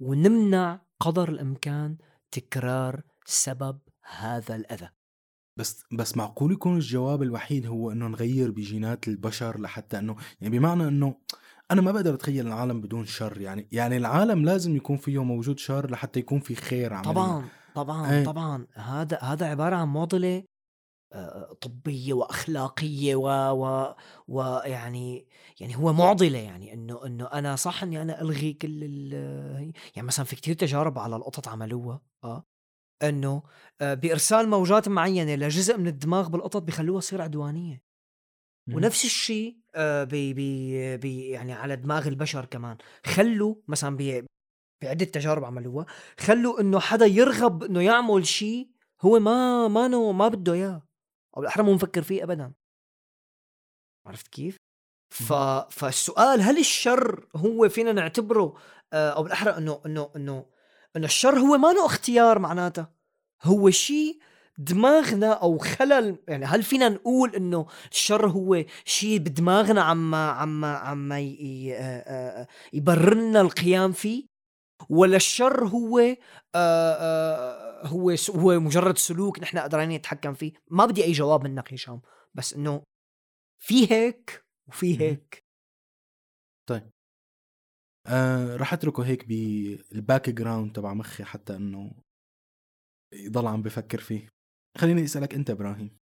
[SPEAKER 2] ونمنع قدر الإمكان تكرار سبب هذا الأذى.
[SPEAKER 1] بس بس معقول يكون الجواب الوحيد هو إنه نغير بجينات البشر لحتى إنه يعني بمعنى إنه أنا ما بقدر أتخيل العالم بدون شر يعني يعني العالم لازم يكون فيه موجود شر لحتى يكون في خير عمليا.
[SPEAKER 2] طبعا طبعا
[SPEAKER 1] إيه.
[SPEAKER 2] طبعا. هذا هذا عبارة عن معضلة طبية وأخلاقية و و ويعني يعني هو معضلة يعني إنه إنه أنا صح إني أنا ألغي كل ال يعني مثلا في كتير تجارب على القطط عملوها آه إنه بإرسال موجات معينة لجزء من الدماغ بالقطط بيخلوها تصير
[SPEAKER 1] عدوانية.
[SPEAKER 2] ونفس الشيء بي بي بي يعني على دماغ البشر كمان خلوا مثلا بي بعدة تجارب عملوها خلوا إنه حدا يرغب إنه يعمل شيء هو ما ما ما بده إياه أو بالاحرى مو مفكر فيه ابدا. عرفت كيف؟ ف... فالسؤال هل الشر هو فينا نعتبره آه، أو بالاحرى إنه إنه إنه انه الشر هو ما له اختيار معناتها هو شيء دماغنا أو خلل يعني هل فينا نقول إنه الشر هو شيء بدماغنا عم عم عم آه، آه، يبرر لنا القيام فيه؟ ولا الشر هو هو س- هو مجرد سلوك نحن قادرين نتحكم فيه. ما بدي أي جواب منك هشام بس إنه في هيك وفي. هيك.
[SPEAKER 1] آه رح أتركه هيك بال background تبع مخي حتى إنه يضل عم بفكر فيه. خليني أسألك أنت إبراهيم.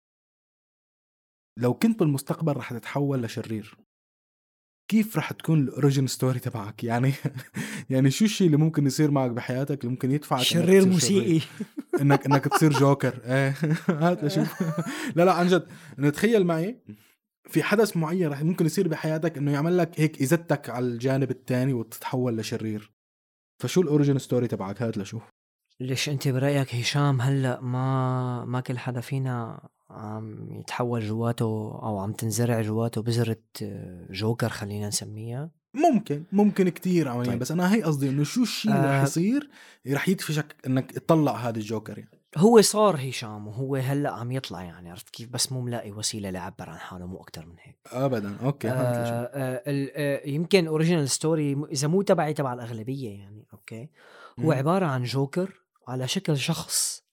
[SPEAKER 1] لو كنت بالمستقبل رح تتحول لشرير كيف رح تكون ال origin story تبعك؟ يعني *laughs* يعني شو الشيء اللي ممكن يصير معك بحياتك اللي ممكن يدفعك
[SPEAKER 2] شرير موسيقي. *laughs*
[SPEAKER 1] انك إنك تصير جوكر. إيه. *laughs* هات لشوف لا لا عن جد. تخيل معي في حدث معين رح ممكن يصير بحياتك إنه يعمل لك هيك ازتك على الجانب الثاني وتتحول لشرير. فشو ال origin story تبعك؟ هات لشوف
[SPEAKER 2] ليش أنت برأيك هشام هلأ ما ما كل حدا فينا عم يتحول جواته أو عم تنزرع جواته بذرة جوكر خلينا نسميها؟
[SPEAKER 1] ممكن ممكن كتير عمليا
[SPEAKER 2] طيب.
[SPEAKER 1] بس أنا هي قصدي إنه شو الشيء اللي رح
[SPEAKER 2] آه.
[SPEAKER 1] يصير رح يدفشك إنك تطلع هذا الجوكر يعني.
[SPEAKER 2] هو صار هشام وهو هلأ عم يطلع يعني عرفت كيف؟ بس مو ملاقي وسيلة ليعبر عن حاله مو أكتر من هيك.
[SPEAKER 1] ابدا. أوكي
[SPEAKER 2] آه آه آه يمكن original story إذا مو تبعي تبع الأغلبية يعني أوكي؟ هو
[SPEAKER 1] مم.
[SPEAKER 2] عبارة عن جوكر على شكل شخص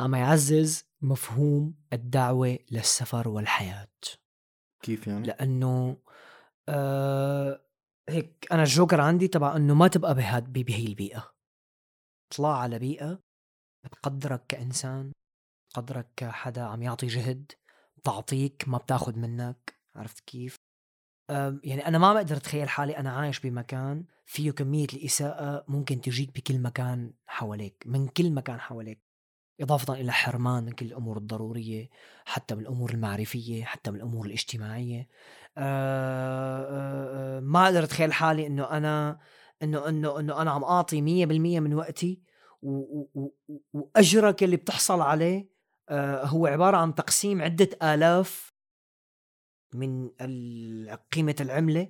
[SPEAKER 2] عم يعزز مفهوم الدعوة للسفر والحياة.
[SPEAKER 1] كيف يعني؟
[SPEAKER 2] لأنه آه هيك أنا الجوكر عندي تبع إنه ما تبقى بهاد بهي البيئة. اطلع على بيئة بتقدرك كإنسان بتقدرك كحدا عم يعطي جهد بتعطيك ما بتاخد منك عرفت كيف؟ يعني أنا ما بقدر أتخيل حالي أنا عايش بمكان فيه كمية الإساءة ممكن تجيك بكل مكان حواليك من كل مكان حواليك إضافة إلى حرمان من كل الأمور الضرورية حتى من الأمور المعرفية حتى من الأمور الاجتماعية. آه، آه، آه، ما أقدر أتخيل حالي إنه أنا إنه إنه إنه أنا عم أعطي مية بالمية من وقتي وأجرك اللي بتحصل عليه هو عبارة عن تقسيم عدة آلاف من قيمة العملة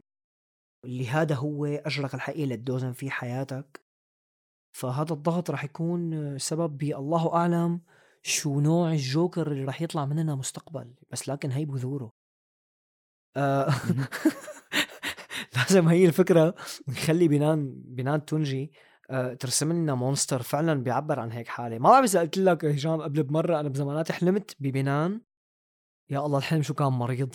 [SPEAKER 2] اللي هذا هو أجرك الحقيقي اللي تدوزن فيه حياتك. فهذا الضغط رح يكون سبب بالله أعلم شو نوع الجوكر اللي رح يطلع مننا مستقبل بس لكن هي بذوره. آه. *laughs* لازم هي الفكرة نخلي بنان بنان تونجي آه ترسم لنا مونستر فعلا بيعبر عن هيك حالة. ما بعرف إذا قلت لك هشام قبل بمرة أنا بزمانات حلمت ببنان يا الله الحلم شو كان مريض.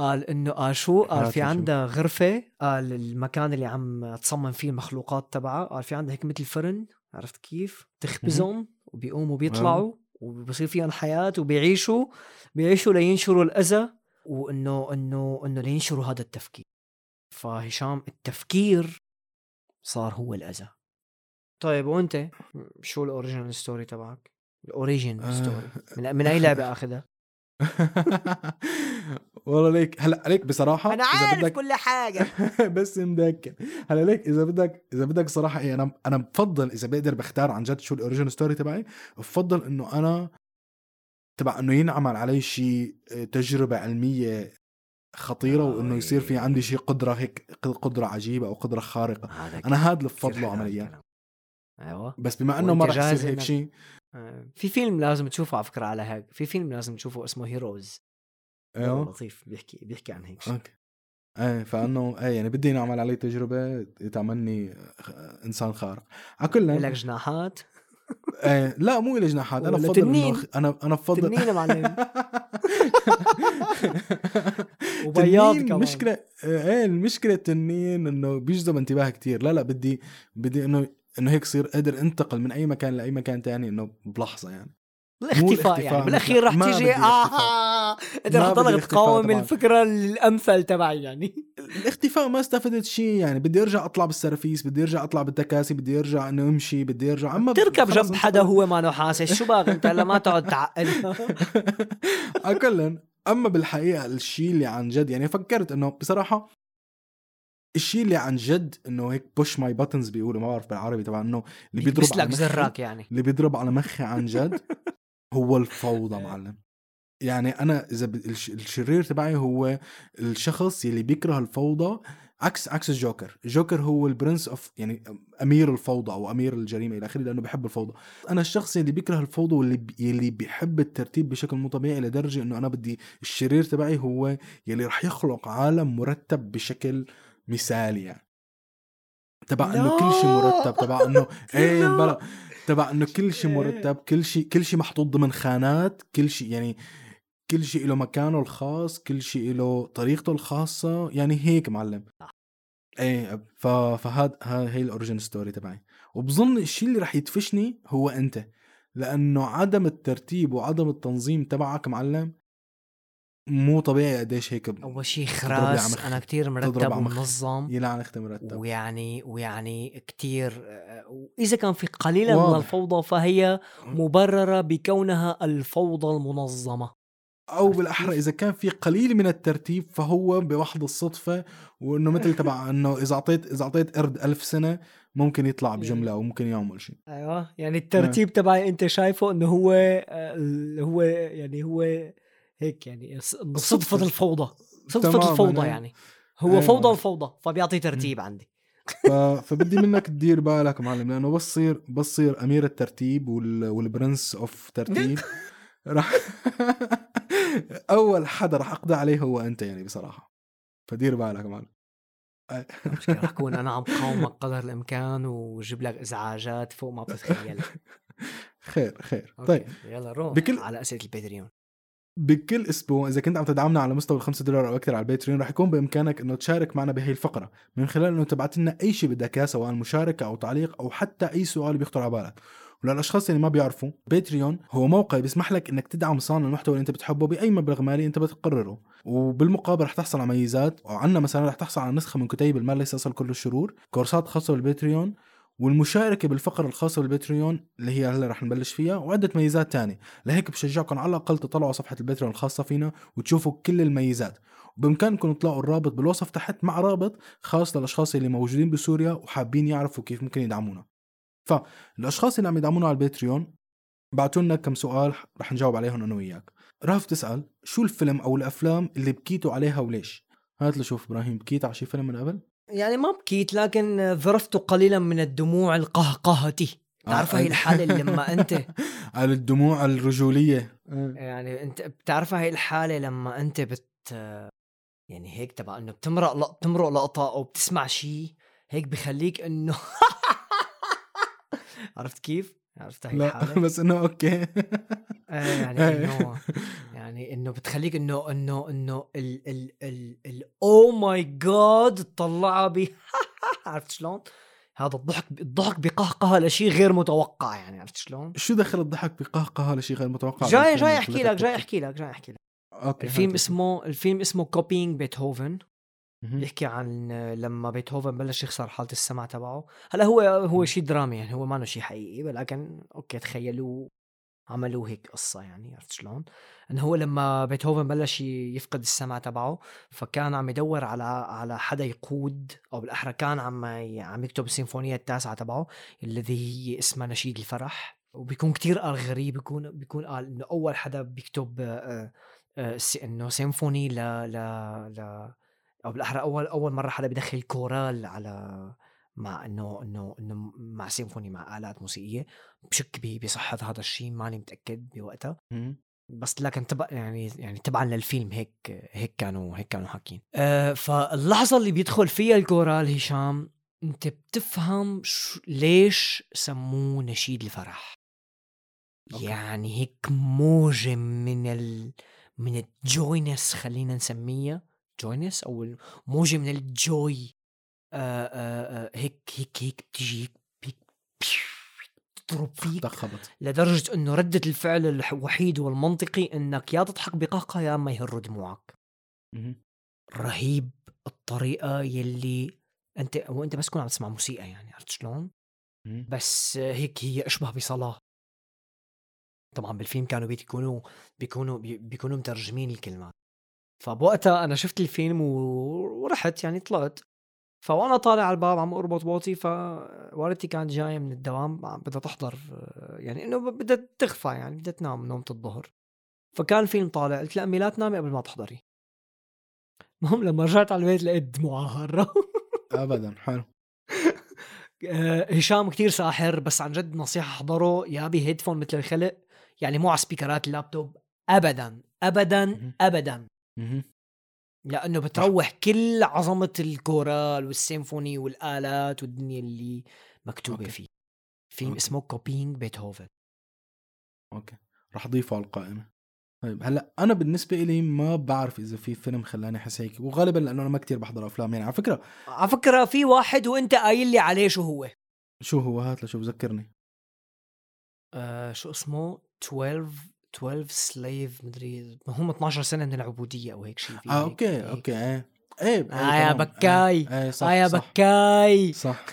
[SPEAKER 2] قال إنه قال شو قال في. عندها غرفة قال المكان اللي عم تصمم فيه المخلوقات تبعها قال في عندها هيك مثل فرن عرفت كيف تخبزهم وبيقوموا بيطلعوا وبصير فيهم حياة وبيعيشوا بيعيشوا لينشروا الأذى وإنه إنه إنه لينشروا هذا التفكير فهشام التفكير صار هو الأذى طيب وأنت شو الأوريجينال ستوري تبعك؟ الأوريجين
[SPEAKER 1] آه.
[SPEAKER 2] ستوري من, من أي لعبة أخذها؟ *laughs*
[SPEAKER 1] والله ليك هلا عليك بصراحة
[SPEAKER 2] أنا
[SPEAKER 1] إذا
[SPEAKER 2] عارف
[SPEAKER 1] بدك-
[SPEAKER 2] كل حاجة. *laughs*
[SPEAKER 1] بس مذكر هلا ليك إذا بدك إذا بدك صراحة إيه أنا أنا بفضل إذا بقدر بختار عن جد شو ال origin story تبعي بفضل إنه أنا تبع إنه ينعمل علي شيء تجربة علمية خطيرة وإنه يصير في عندي شيء قدرة هيك قدرة عجيبة أو قدرة
[SPEAKER 2] خارقة.
[SPEAKER 1] أنا هذا اللي بفضله عمليا.
[SPEAKER 2] أيوه.
[SPEAKER 1] بس بما إنه ما
[SPEAKER 2] جاهز
[SPEAKER 1] يصير هيك شيء
[SPEAKER 2] آه، في فيلم لازم تشوفه على فكرة على هيك في فيلم لازم تشوفه اسمه Heroes
[SPEAKER 1] أيوه.
[SPEAKER 2] لطيف بيحكي بيحكي عن هيك شيء.
[SPEAKER 1] أوكي. إيه فانه إيه يعني بدي نعمل عليه تجربة تعملني إنسان خارق. على كل
[SPEAKER 2] لك جناحات؟
[SPEAKER 1] إيه لا مو إلى جناحات
[SPEAKER 2] أنا
[SPEAKER 1] بفضل. إنه أنا أنا بفضل
[SPEAKER 2] تنين معلم. *laughs* وبياض كمان.
[SPEAKER 1] مشكلة إيه المشكلة التنين إنه بيجذب انتباه كتير. لا لا بدي بدي إنه إنه هيك صير قادر انتقل من أي مكان لأي مكان تاني إنه بلحظة يعني.
[SPEAKER 2] الاختفاء
[SPEAKER 1] الاختفاء
[SPEAKER 2] يعني. بالأخير رح تيجي. آه انت رح تضلك تقاوم. الفكرة الأمثل تبعي يعني.
[SPEAKER 1] الاختفاء ما استفدت شيء يعني. بدي أرجع أطلع بالسرافيس بدي أرجع أطلع بالتكاسي بدي أرجع إنه أمشي بدي أرجع. أما
[SPEAKER 2] تركب جنب حدا هو ما حاسس شو باغي أنت؟ هلا ما تقعد تعقل. *laughs*
[SPEAKER 1] كل أما بالحقيقة الشيء اللي عن جد يعني فكرت إنه بصراحة الشيء اللي عن جد إنه هيك push my buttons بيقولوا ما بعرف بالعربي تبع إنه اللي بيضرب على مخي
[SPEAKER 2] زراك يعني.
[SPEAKER 1] اللي بيضرب على مخي عن جد هو الفوضى معلم. يعني أنا إذا الشرير تبعي هو الشخص يلي بيكره الفوضى عكس عكس الجوكر. الجوكر هو ال Prince of يعني أمير الفوضى أو أمير الجريمة إلى آخره لأنه بيحب الفوضى. أنا الشخص اللي بيكره الفوضى واللي بي... اللي بيحب الترتيب بشكل مو طبيعي لدرجه إنه أنا بدي الشرير تبعي هو يلي رح يخلق عالم مرتب بشكل مثالي يعني. تبع إنه كل شيء مرتب تبع إنه *laughs* إيه
[SPEAKER 2] لا.
[SPEAKER 1] بلا. تبع إنه كل شيء. مرتب كل شيء كل شيء محطوط ضمن خانات كل شيء يعني كل شيء له مكانه الخاص كل شيء له طريقته الخاصة يعني هيك معلم. إيه ف... فهاد ها هي ال origin story تبعي. وبظن الشيء اللي رح يدفشني هو أنت. لأنه عدم الترتيب وعدم التنظيم تبعك معلم مو طبيعي قديش هيك
[SPEAKER 2] أول شيء خراس. أنا كتير مرتب. ومنظم
[SPEAKER 1] يلعن أختي مرتب
[SPEAKER 2] ويعني ويعني كتير واذا كان في قليلا من
[SPEAKER 1] واضح.
[SPEAKER 2] الفوضى فهي مبررة بكونها الفوضى المنظمة
[SPEAKER 1] أو
[SPEAKER 2] بالأحرى؟
[SPEAKER 1] إذا كان في قليل من الترتيب فهو بوحد الصدفة وإنه مثل تبع *laughs* إنه إذا اعطيت إذا أعطيت قرد ألف سنة ممكن يطلع بجملة أو ممكن يعمل شيء
[SPEAKER 2] أيوه يعني الترتيب تبعي أنت شايفه إنه هو آه، هو يعني هو هيك يعني صدفه
[SPEAKER 1] صدفة.
[SPEAKER 2] الفوضى
[SPEAKER 1] صدفة
[SPEAKER 2] الفوضى
[SPEAKER 1] إيه.
[SPEAKER 2] يعني. هو
[SPEAKER 1] إيه.
[SPEAKER 2] فوضى الفوضى فبيعطي ترتيب عندي.
[SPEAKER 1] ف... فبدي منك تدير بالك معلم لأنه بس صير بس صير أمير الترتيب وال... والبرنس أوف ترتيب. *laughs* راح *laughs* أول حدا راح أقضي عليه هو أنت يعني بصراحة. فدير بالك معلم.
[SPEAKER 2] مشكلة رح أكون أنا عم قاومك قدر الإمكان وجيب لك إزعاجات فوق ما بتتخيل. *laughs*
[SPEAKER 1] خير خير.
[SPEAKER 2] okay،
[SPEAKER 1] طيب
[SPEAKER 2] يلا روح
[SPEAKER 1] بكل-
[SPEAKER 2] على أسئلة ال Patreon.
[SPEAKER 1] بكل أسبوع إذا كنت عم تدعمنا على مستوى الخمسة دولار أو أكثر على ال Patreon رح يكون بإمكانك إنه تشارك معنا بهي الفقرة. من خلال إنه تبعت لنا أي شيء بدك إياه سواء مشاركة أو تعليق أو حتى أي سؤال بيخطر على بالك. وللأشخاص اللي ما بيعرفوا Patreon هو موقع بيسمح لك إنك تدعم صانع المحتوى اللي أنت بتحبه بأي مبلغ مالي أنت بتقرره. وبالمقابل رح تحصل على ميزات وعنا مثلا رح تحصل على نسخة من كتيب المال ليس أصل كل الشرور كورسات خاصة بال Patreon والمشاركة بالفقرة الخاصة بال Patreon اللي هي هلا رح نبلش فيها وعدة ميزات تانية لهيك بشجعكم على الأقل تطلعوا صفحة ال Patreon الخاصة فينا وتشوفوا كل الميزات. وبامكانكم تلاقوا الرابط بالوصف تحت مع رابط خاص للأشخاص اللي موجودين بسوريا وحابين يعرفوا كيف ممكن يدعمونا. فالاشخاص اللي عم يدعمونا على ال Patreon بعتوا لنا كم سؤال رح نجاوب عليهم أنا وياك. راف تسأل شو الفيلم أو الأفلام اللي بكيتوا عليها وليش؟ هات لشوف إبراهيم بكيت على شي فيلم من قبل؟
[SPEAKER 2] يعني ما بكيت لكن ظرفت قليلا من الدموع القهقهتي. تعرفها هي الحالة اللي *laughs* لما أنت
[SPEAKER 1] على الدموع الرجولية.
[SPEAKER 2] يعني أنت بتعرفها هي الحالة لما أنت بت يعني هيك تبع إنه بتمرق لق... بتمرق لقطة أو بتسمع شيء هيك بخليك إنه *laughs* عرفت كيف؟ عرفت هي
[SPEAKER 1] لا؟ بس إنه أوكي
[SPEAKER 2] آه يعني. *laughs* إنه يعني إنه بتخليك إنه إنه إنه ال ال ال ال أو ماي جاد تطلعها ب *laughs* عرفت شلون؟ هذا الضحك الضحك بقهقه لشيء غير متوقع يعني عرفت شلون؟
[SPEAKER 1] شو دخل الضحك بقهقه لشيء غير متوقع
[SPEAKER 2] جاي جاي
[SPEAKER 1] أحكي
[SPEAKER 2] لك جاي؟ أحكي لك جاي أحكي لك
[SPEAKER 1] okay
[SPEAKER 2] الفيلم. اسمه الفيلم اسمه Copying Beethoven
[SPEAKER 1] مهم.
[SPEAKER 2] بيحكي عن لما بيتهوفن بلش يخسر حالة السمع تبعه هلا هو هو شيء درامي يعني هو ما شيء حقيقي ولكن okay تخيلوا عملوا هيك قصة يعني عرفت شلون؟ إنه هو لما بيتهوفن بلش يفقد السمع تبعه فكان عم يدور على على حدا يقود أو بالأحرى كان عم عم يكتب السيمفونية التاسعة تبعه الذي هي اسمها نشيد الفرح وبيكون كتير قال غريب بيكون بيكون قال إنه أول حدا بيكتب آه، آه، إنه سيمفوني ل ل ل أو بالأحرى أول أول مرة حدا بدخل كورال على مع إنه إنه إنه مع سيمفوني مع آلات موسيقية بشك بصحه هذا الشيء ماني متأكد بوقتها. بس لكن تبع يعني يعني تبعا للفيلم هيك هيك كانوا هيك كانوا حاكين أه فاللحظة اللي بيدخل فيها الكورال هشام أنت بتفهم شو ليش سموه نشيد الفرح
[SPEAKER 1] okay.
[SPEAKER 2] يعني هيك موجة من ال من ال joyness خلينا نسميها joyness أو موجة من ال joy آه آه آه هيك هيك هيك بتجي هيك تضرب فيك
[SPEAKER 1] تخبط
[SPEAKER 2] لدرجة إنه ردة الفعل الوحيد والمنطقي إنك يا تضحك بقهقه يا اما يهر دموعك. رهيب الطريقة يلي انت وأنت بس تكون عم تسمع موسيقى يعني عرفت شلون؟ بس هيك هي أشبه بصلاة. طبعا بالفيلم كانوا بيكونوا بيكونوا بي- بيكونوا مترجمين الكلمات. فبوقتها أنا شفت الفيلم ورحت يعني طلعت. فوأنا طالع على الباب عم أربط بوطي فوالدتي كانت جاية من الدوام بدها تحضر يعني إنه بدها تخفى يعني بدها تنام نومة الظهر. فكان الفيلم طالع قلت لها امي لا تنامي قبل ما تحضري. المهم لما رجعت على البيت لقيت دموعها
[SPEAKER 1] ابدا حلو. *laughs*
[SPEAKER 2] آه، هشام كتير ساحر بس عن جد نصيحة أحضره يا بهيدفون مثل الخلق يعني مو على سبيكرات اللابتوب ابدا ابدا. ابدا. لأنه بتروح كل عظمة الكورال والسيمفوني والآلات والدنيا اللي مكتوبة
[SPEAKER 1] okay.
[SPEAKER 2] فيه. فيلم
[SPEAKER 1] okay.
[SPEAKER 2] اسمه Copying Beethoven
[SPEAKER 1] okay. رح أضيفه على القائمة. طيب هلأ أنا بالنسبة لي ما بعرف إذا في فيلم خلاني أحس هيك وغالبا لأنه أنا ما كتير بحضر أفلام. يعني على فكرة
[SPEAKER 2] على فكرة في واحد وأنت قايل لي عليه شو هو.
[SPEAKER 1] شو هو؟ هات لشوف ذكرني.
[SPEAKER 2] آه شو اسمه؟ 12 12 سليف مدري هم 12 سنة من العبودية أو هيك شيء
[SPEAKER 1] آه
[SPEAKER 2] هيك-
[SPEAKER 1] أوكي
[SPEAKER 2] هيك.
[SPEAKER 1] أوكي إيه إيه
[SPEAKER 2] آه يا
[SPEAKER 1] تمام.
[SPEAKER 2] بكاي.
[SPEAKER 1] إيه, إيه صح
[SPEAKER 2] آه يا
[SPEAKER 1] صح
[SPEAKER 2] بكاي
[SPEAKER 1] صح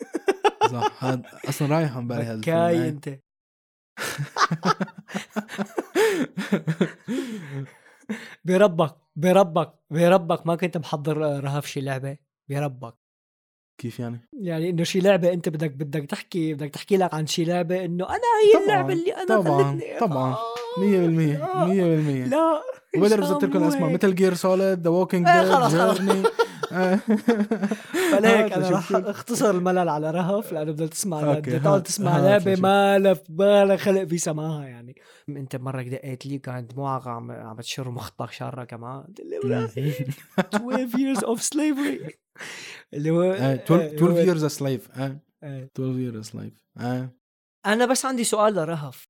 [SPEAKER 1] *laughs* صح هذا أصلا رايح عن بالي هذا
[SPEAKER 2] بكاي
[SPEAKER 1] إيه.
[SPEAKER 2] أنت *laughs* بربك بربك بربك ما كنت محضر آه، رهف شي لعبة بربك
[SPEAKER 1] كيف يعني؟
[SPEAKER 2] يعني إنه شي لعبة أنت بدك بدك تحكي بدك تحكي لك عن شي لعبة إنه أنا هي
[SPEAKER 1] طبعاً،
[SPEAKER 2] اللعبة اللي أنا
[SPEAKER 1] طبعاً، طبعاً.
[SPEAKER 2] آه،
[SPEAKER 1] 100% 100%
[SPEAKER 2] لا
[SPEAKER 1] وبقدر
[SPEAKER 2] مو
[SPEAKER 1] الأسماء. Metal Gear Solid The
[SPEAKER 2] Walking
[SPEAKER 1] Dead
[SPEAKER 2] خلص، خلص. فلهيك *laughs* أنا رح أختصر الملل على رهف لأنه بدك تسمع تقعد تسمع
[SPEAKER 1] هات لعبة.
[SPEAKER 2] ما لها خلق في سماها يعني. أنت مرة دقيت لي كانت دموعك عم عم تشر مخطك شارة كمان. قلت لي "ولا 12 years of slavery. اللي هو
[SPEAKER 1] 12
[SPEAKER 2] هو-
[SPEAKER 1] 12 years a slave آه،
[SPEAKER 2] إيه.
[SPEAKER 1] 12 years a slave آه.
[SPEAKER 2] أنا بس عندي سؤال لرهف.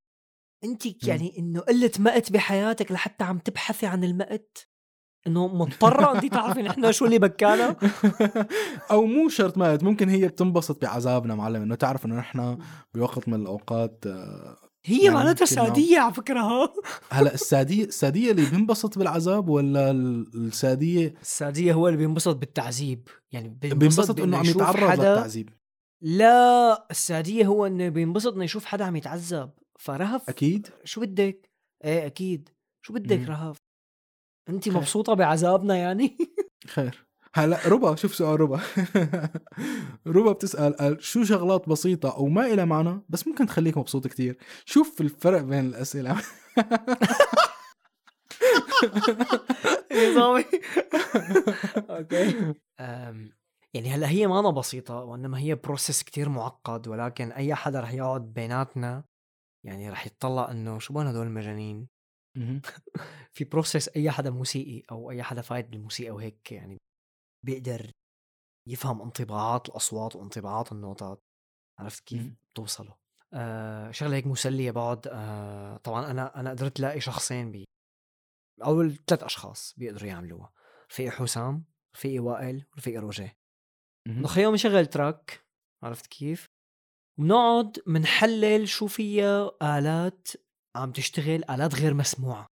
[SPEAKER 2] أنت يعني إنه قلة مقت بحياتك لحتى عم تبحثي عن المقت إنه مضطرة انت تعرفي نحن شو اللي بكانا؟ *laughs*
[SPEAKER 1] أو مو شرط مات ممكن هي بتنبسط بعذابنا معلم إنه تعرف إنه نحن بوقت من الأوقات آه،
[SPEAKER 2] هي
[SPEAKER 1] يعني
[SPEAKER 2] معناتها. ساديه على فكرة ها؟
[SPEAKER 1] هلا الساديه الساديه اللي بينبسط بالعذاب ولا ال- الساديه
[SPEAKER 2] الساديه هو اللي بينبسط بالتعذيب يعني
[SPEAKER 1] بينبسط انه
[SPEAKER 2] بإنه
[SPEAKER 1] عم يتعرض
[SPEAKER 2] حدا.
[SPEAKER 1] للتعذيب.
[SPEAKER 2] لا الساديه هو إنه بينبسط إنه يشوف حدا عم يتعذب فرهف؟
[SPEAKER 1] أكيد.
[SPEAKER 2] شو بدك؟ إيه أكيد. شو بدك. رهف؟ انت. مبسوطة بعذابنا يعني؟ *laughs*
[SPEAKER 1] خير. هلا ربا شوف سؤال ربا. *laughs* ربا بتسأل قال شو شغلات بسيطة أو ما إلها معنى؟ بس ممكن تخليك مبسوط كتير. شوف الفرق بين الأسئلة. *laughs*
[SPEAKER 2] نظامي. okay. يعني هلا هي ما أنا بسيطة وإنما هي process كتير معقد ولكن أي حدا رح يقعد بيناتنا يعني رح يتطلع إنه شو بهن هدول المجانين؟
[SPEAKER 1] مهم. *laughs*
[SPEAKER 2] في process أي حدا موسيقي أو أي حدا فايت بالموسيقى وهيك يعني بيقدر يفهم انطباعات الأصوات وانطباعات النوتات عرفت كيف. توصله آه شغلة هيك مسلية بقعد آه طبعا أنا أنا قدرت الاقي شخصين بي أو ثلاث أشخاص بيقدروا يعملوها رفيقي حسام رفيقي وائل ورفيقي روجيه
[SPEAKER 1] مهم.
[SPEAKER 2] نخليهم بنشغل تراك عرفت كيف؟ بنقعد منحلل شو فيها آلات عم تشتغل آلات غير مسموعة.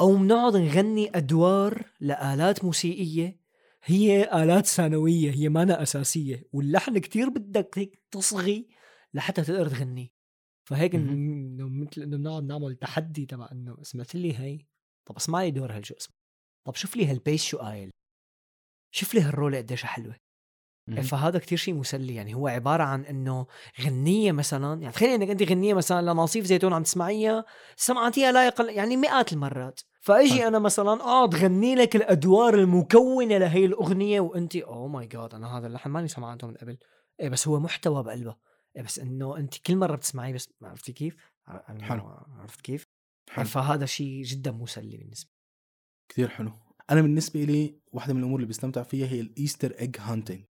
[SPEAKER 2] أو بنقعد نغني أدوار لآلات موسيقية. هي آلات ثانوية هي مانا أساسية. واللحن كتير بدك هيك تصغي لحتى تقدر تغني. فهيك. إنه مثل إنه بنقعد نعمل تحدي تبع إنه سمعت لي هي طب اسمع لي دور هالشو اسمه. طب شوف لي هالبيس شو قايل. شوف لي هالرولة قديش حلوة. فهذا كتير شيء مسلي يعني هو عبارة عن إنه غنية مثلا يعني تخيلي إنك انت غنية مثلا لناصيف زيتون عم تسمعيها سمعتيها لا أقل يعني مئات المرات
[SPEAKER 1] فأجي.
[SPEAKER 2] أنا مثلا اقعد غني لك الأدوار المكونة لهي الأغنية وانت oh my God أنا هذا اللحن ماني سمعته من قبل إيه بس هو محتوى بقلبه إيه بس إنه انت كل مرة بتسمعيه بس عرفتي كيف؟
[SPEAKER 1] حلو.
[SPEAKER 2] عرفت كيف؟
[SPEAKER 1] حلو.
[SPEAKER 2] فهذا شيء جدا مسلي بالنسبة
[SPEAKER 1] كثير حلو أنا بالنسبة لي واحدة من الأمور اللي بستمتع فيها هي ال Easter egg hunting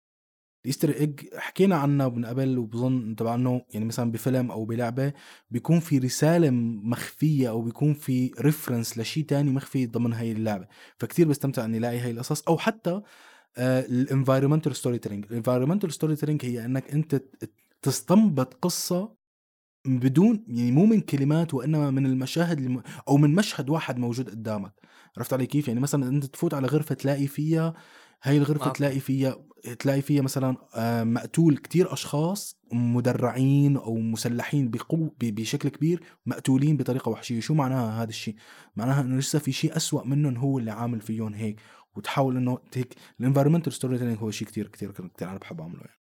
[SPEAKER 1] ال Easter egg حكينا عنها من قبل وبظن تبع إنه يعني مثلا بفيلم أو بلعبة بيكون في رسالة مخفية أو بيكون في reference لشيء تاني مخفي ضمن هاي اللعبة. فكتير بستمتع إني ألاقي هاي القصص. أو حتى ال environmental storytelling ال environmental storytelling هي إنك أنت تستنبط قصة بدون يعني مو من كلمات وإنما من المشاهد الم... أو من مشهد واحد موجود قدامك. عرفت علي كيف؟ يعني مثلا أنت تفوت على غرفة تلاقي فيها هاي
[SPEAKER 2] الغرفة.
[SPEAKER 1] تلاقي فيها تلاقي فيها مثلا آه، مقتول كتير أشخاص مدرعين أو مسلحين بقو ب- بشكل كبير مقتولين بطريقة وحشية. شو معناها هذا الشيء؟ معناها إنه لسه في شيء أسوأ منهم هو اللي عامل فيهم هيك. وتحاول إنه هيك ال environmental storytelling هو شيء كتير كتير كتير أنا بحب أعمله يعني.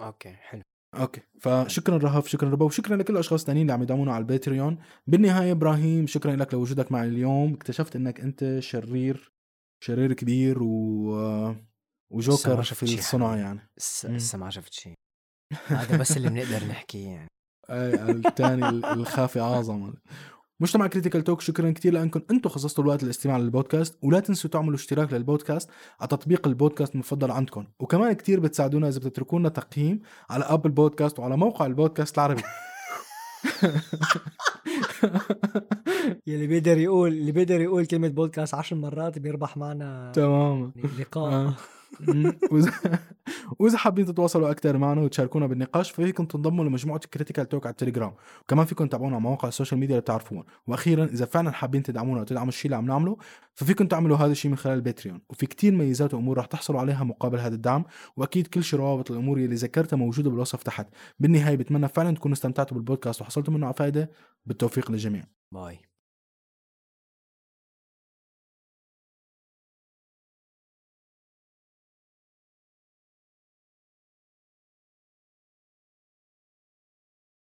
[SPEAKER 2] okay حلو.
[SPEAKER 1] okay فشكرا رهف شكرا ربا وشكرا لكل الأشخاص الثانيين اللي عم يدعمونا على ال Patreon بالنهاية إبراهيم شكرا لك لوجودك معي اليوم. اكتشفت إنك أنت شرير شرير كبير و وجوكر في الصنع. يعني.
[SPEAKER 2] لسه ما شفت شيء هذا بس اللي بنقدر نحكيه يعني.
[SPEAKER 1] إي الثاني الخافي أعظم. مجتمع Critical Talk شكرا كثير لأنكم أنتم خصصتوا الوقت للاستماع للبودكاست ولا تنسوا تعملوا اشتراك للبودكاست على تطبيق البودكاست المفضل عندكم. وكمان كثير بتساعدونا إذا بتتركوا لنا تقييم على Apple Podcasts وعلى موقع البودكاست العربي. *laughs* *laughs*
[SPEAKER 2] يلي بيقدر يقول اللي بيقدر يقول كلمة بودكاست عشر مرات بيربح معنا
[SPEAKER 1] تماما
[SPEAKER 2] لقاء
[SPEAKER 1] آه. واذا حابين تتواصلوا أكثر معنا وتشاركونا بالنقاش ففيكم تنضموا لمجموعة Critical Talk على التليجرام وكمان فيكم تتابعونا على مواقع ال social media اللي وأخيرا إذا فعلا حابين تدعمونا وتدعموا الشيء اللي عم نعمله ففيكم تعملوا هذا الشيء من خلال ال Patreon وفي كتير ميزات وأمور رح تحصلوا عليها مقابل هذا الدعم. وأكيد كل شيء روابط الأمور اللي ذكرتها موجودة بالوصف تحت. بالنهاية بتمنى فعلا تكونوا استمتعتوا بالبودكاست وحصلتوا منه على فائدة. بالتوفيق للجميع.
[SPEAKER 2] bye.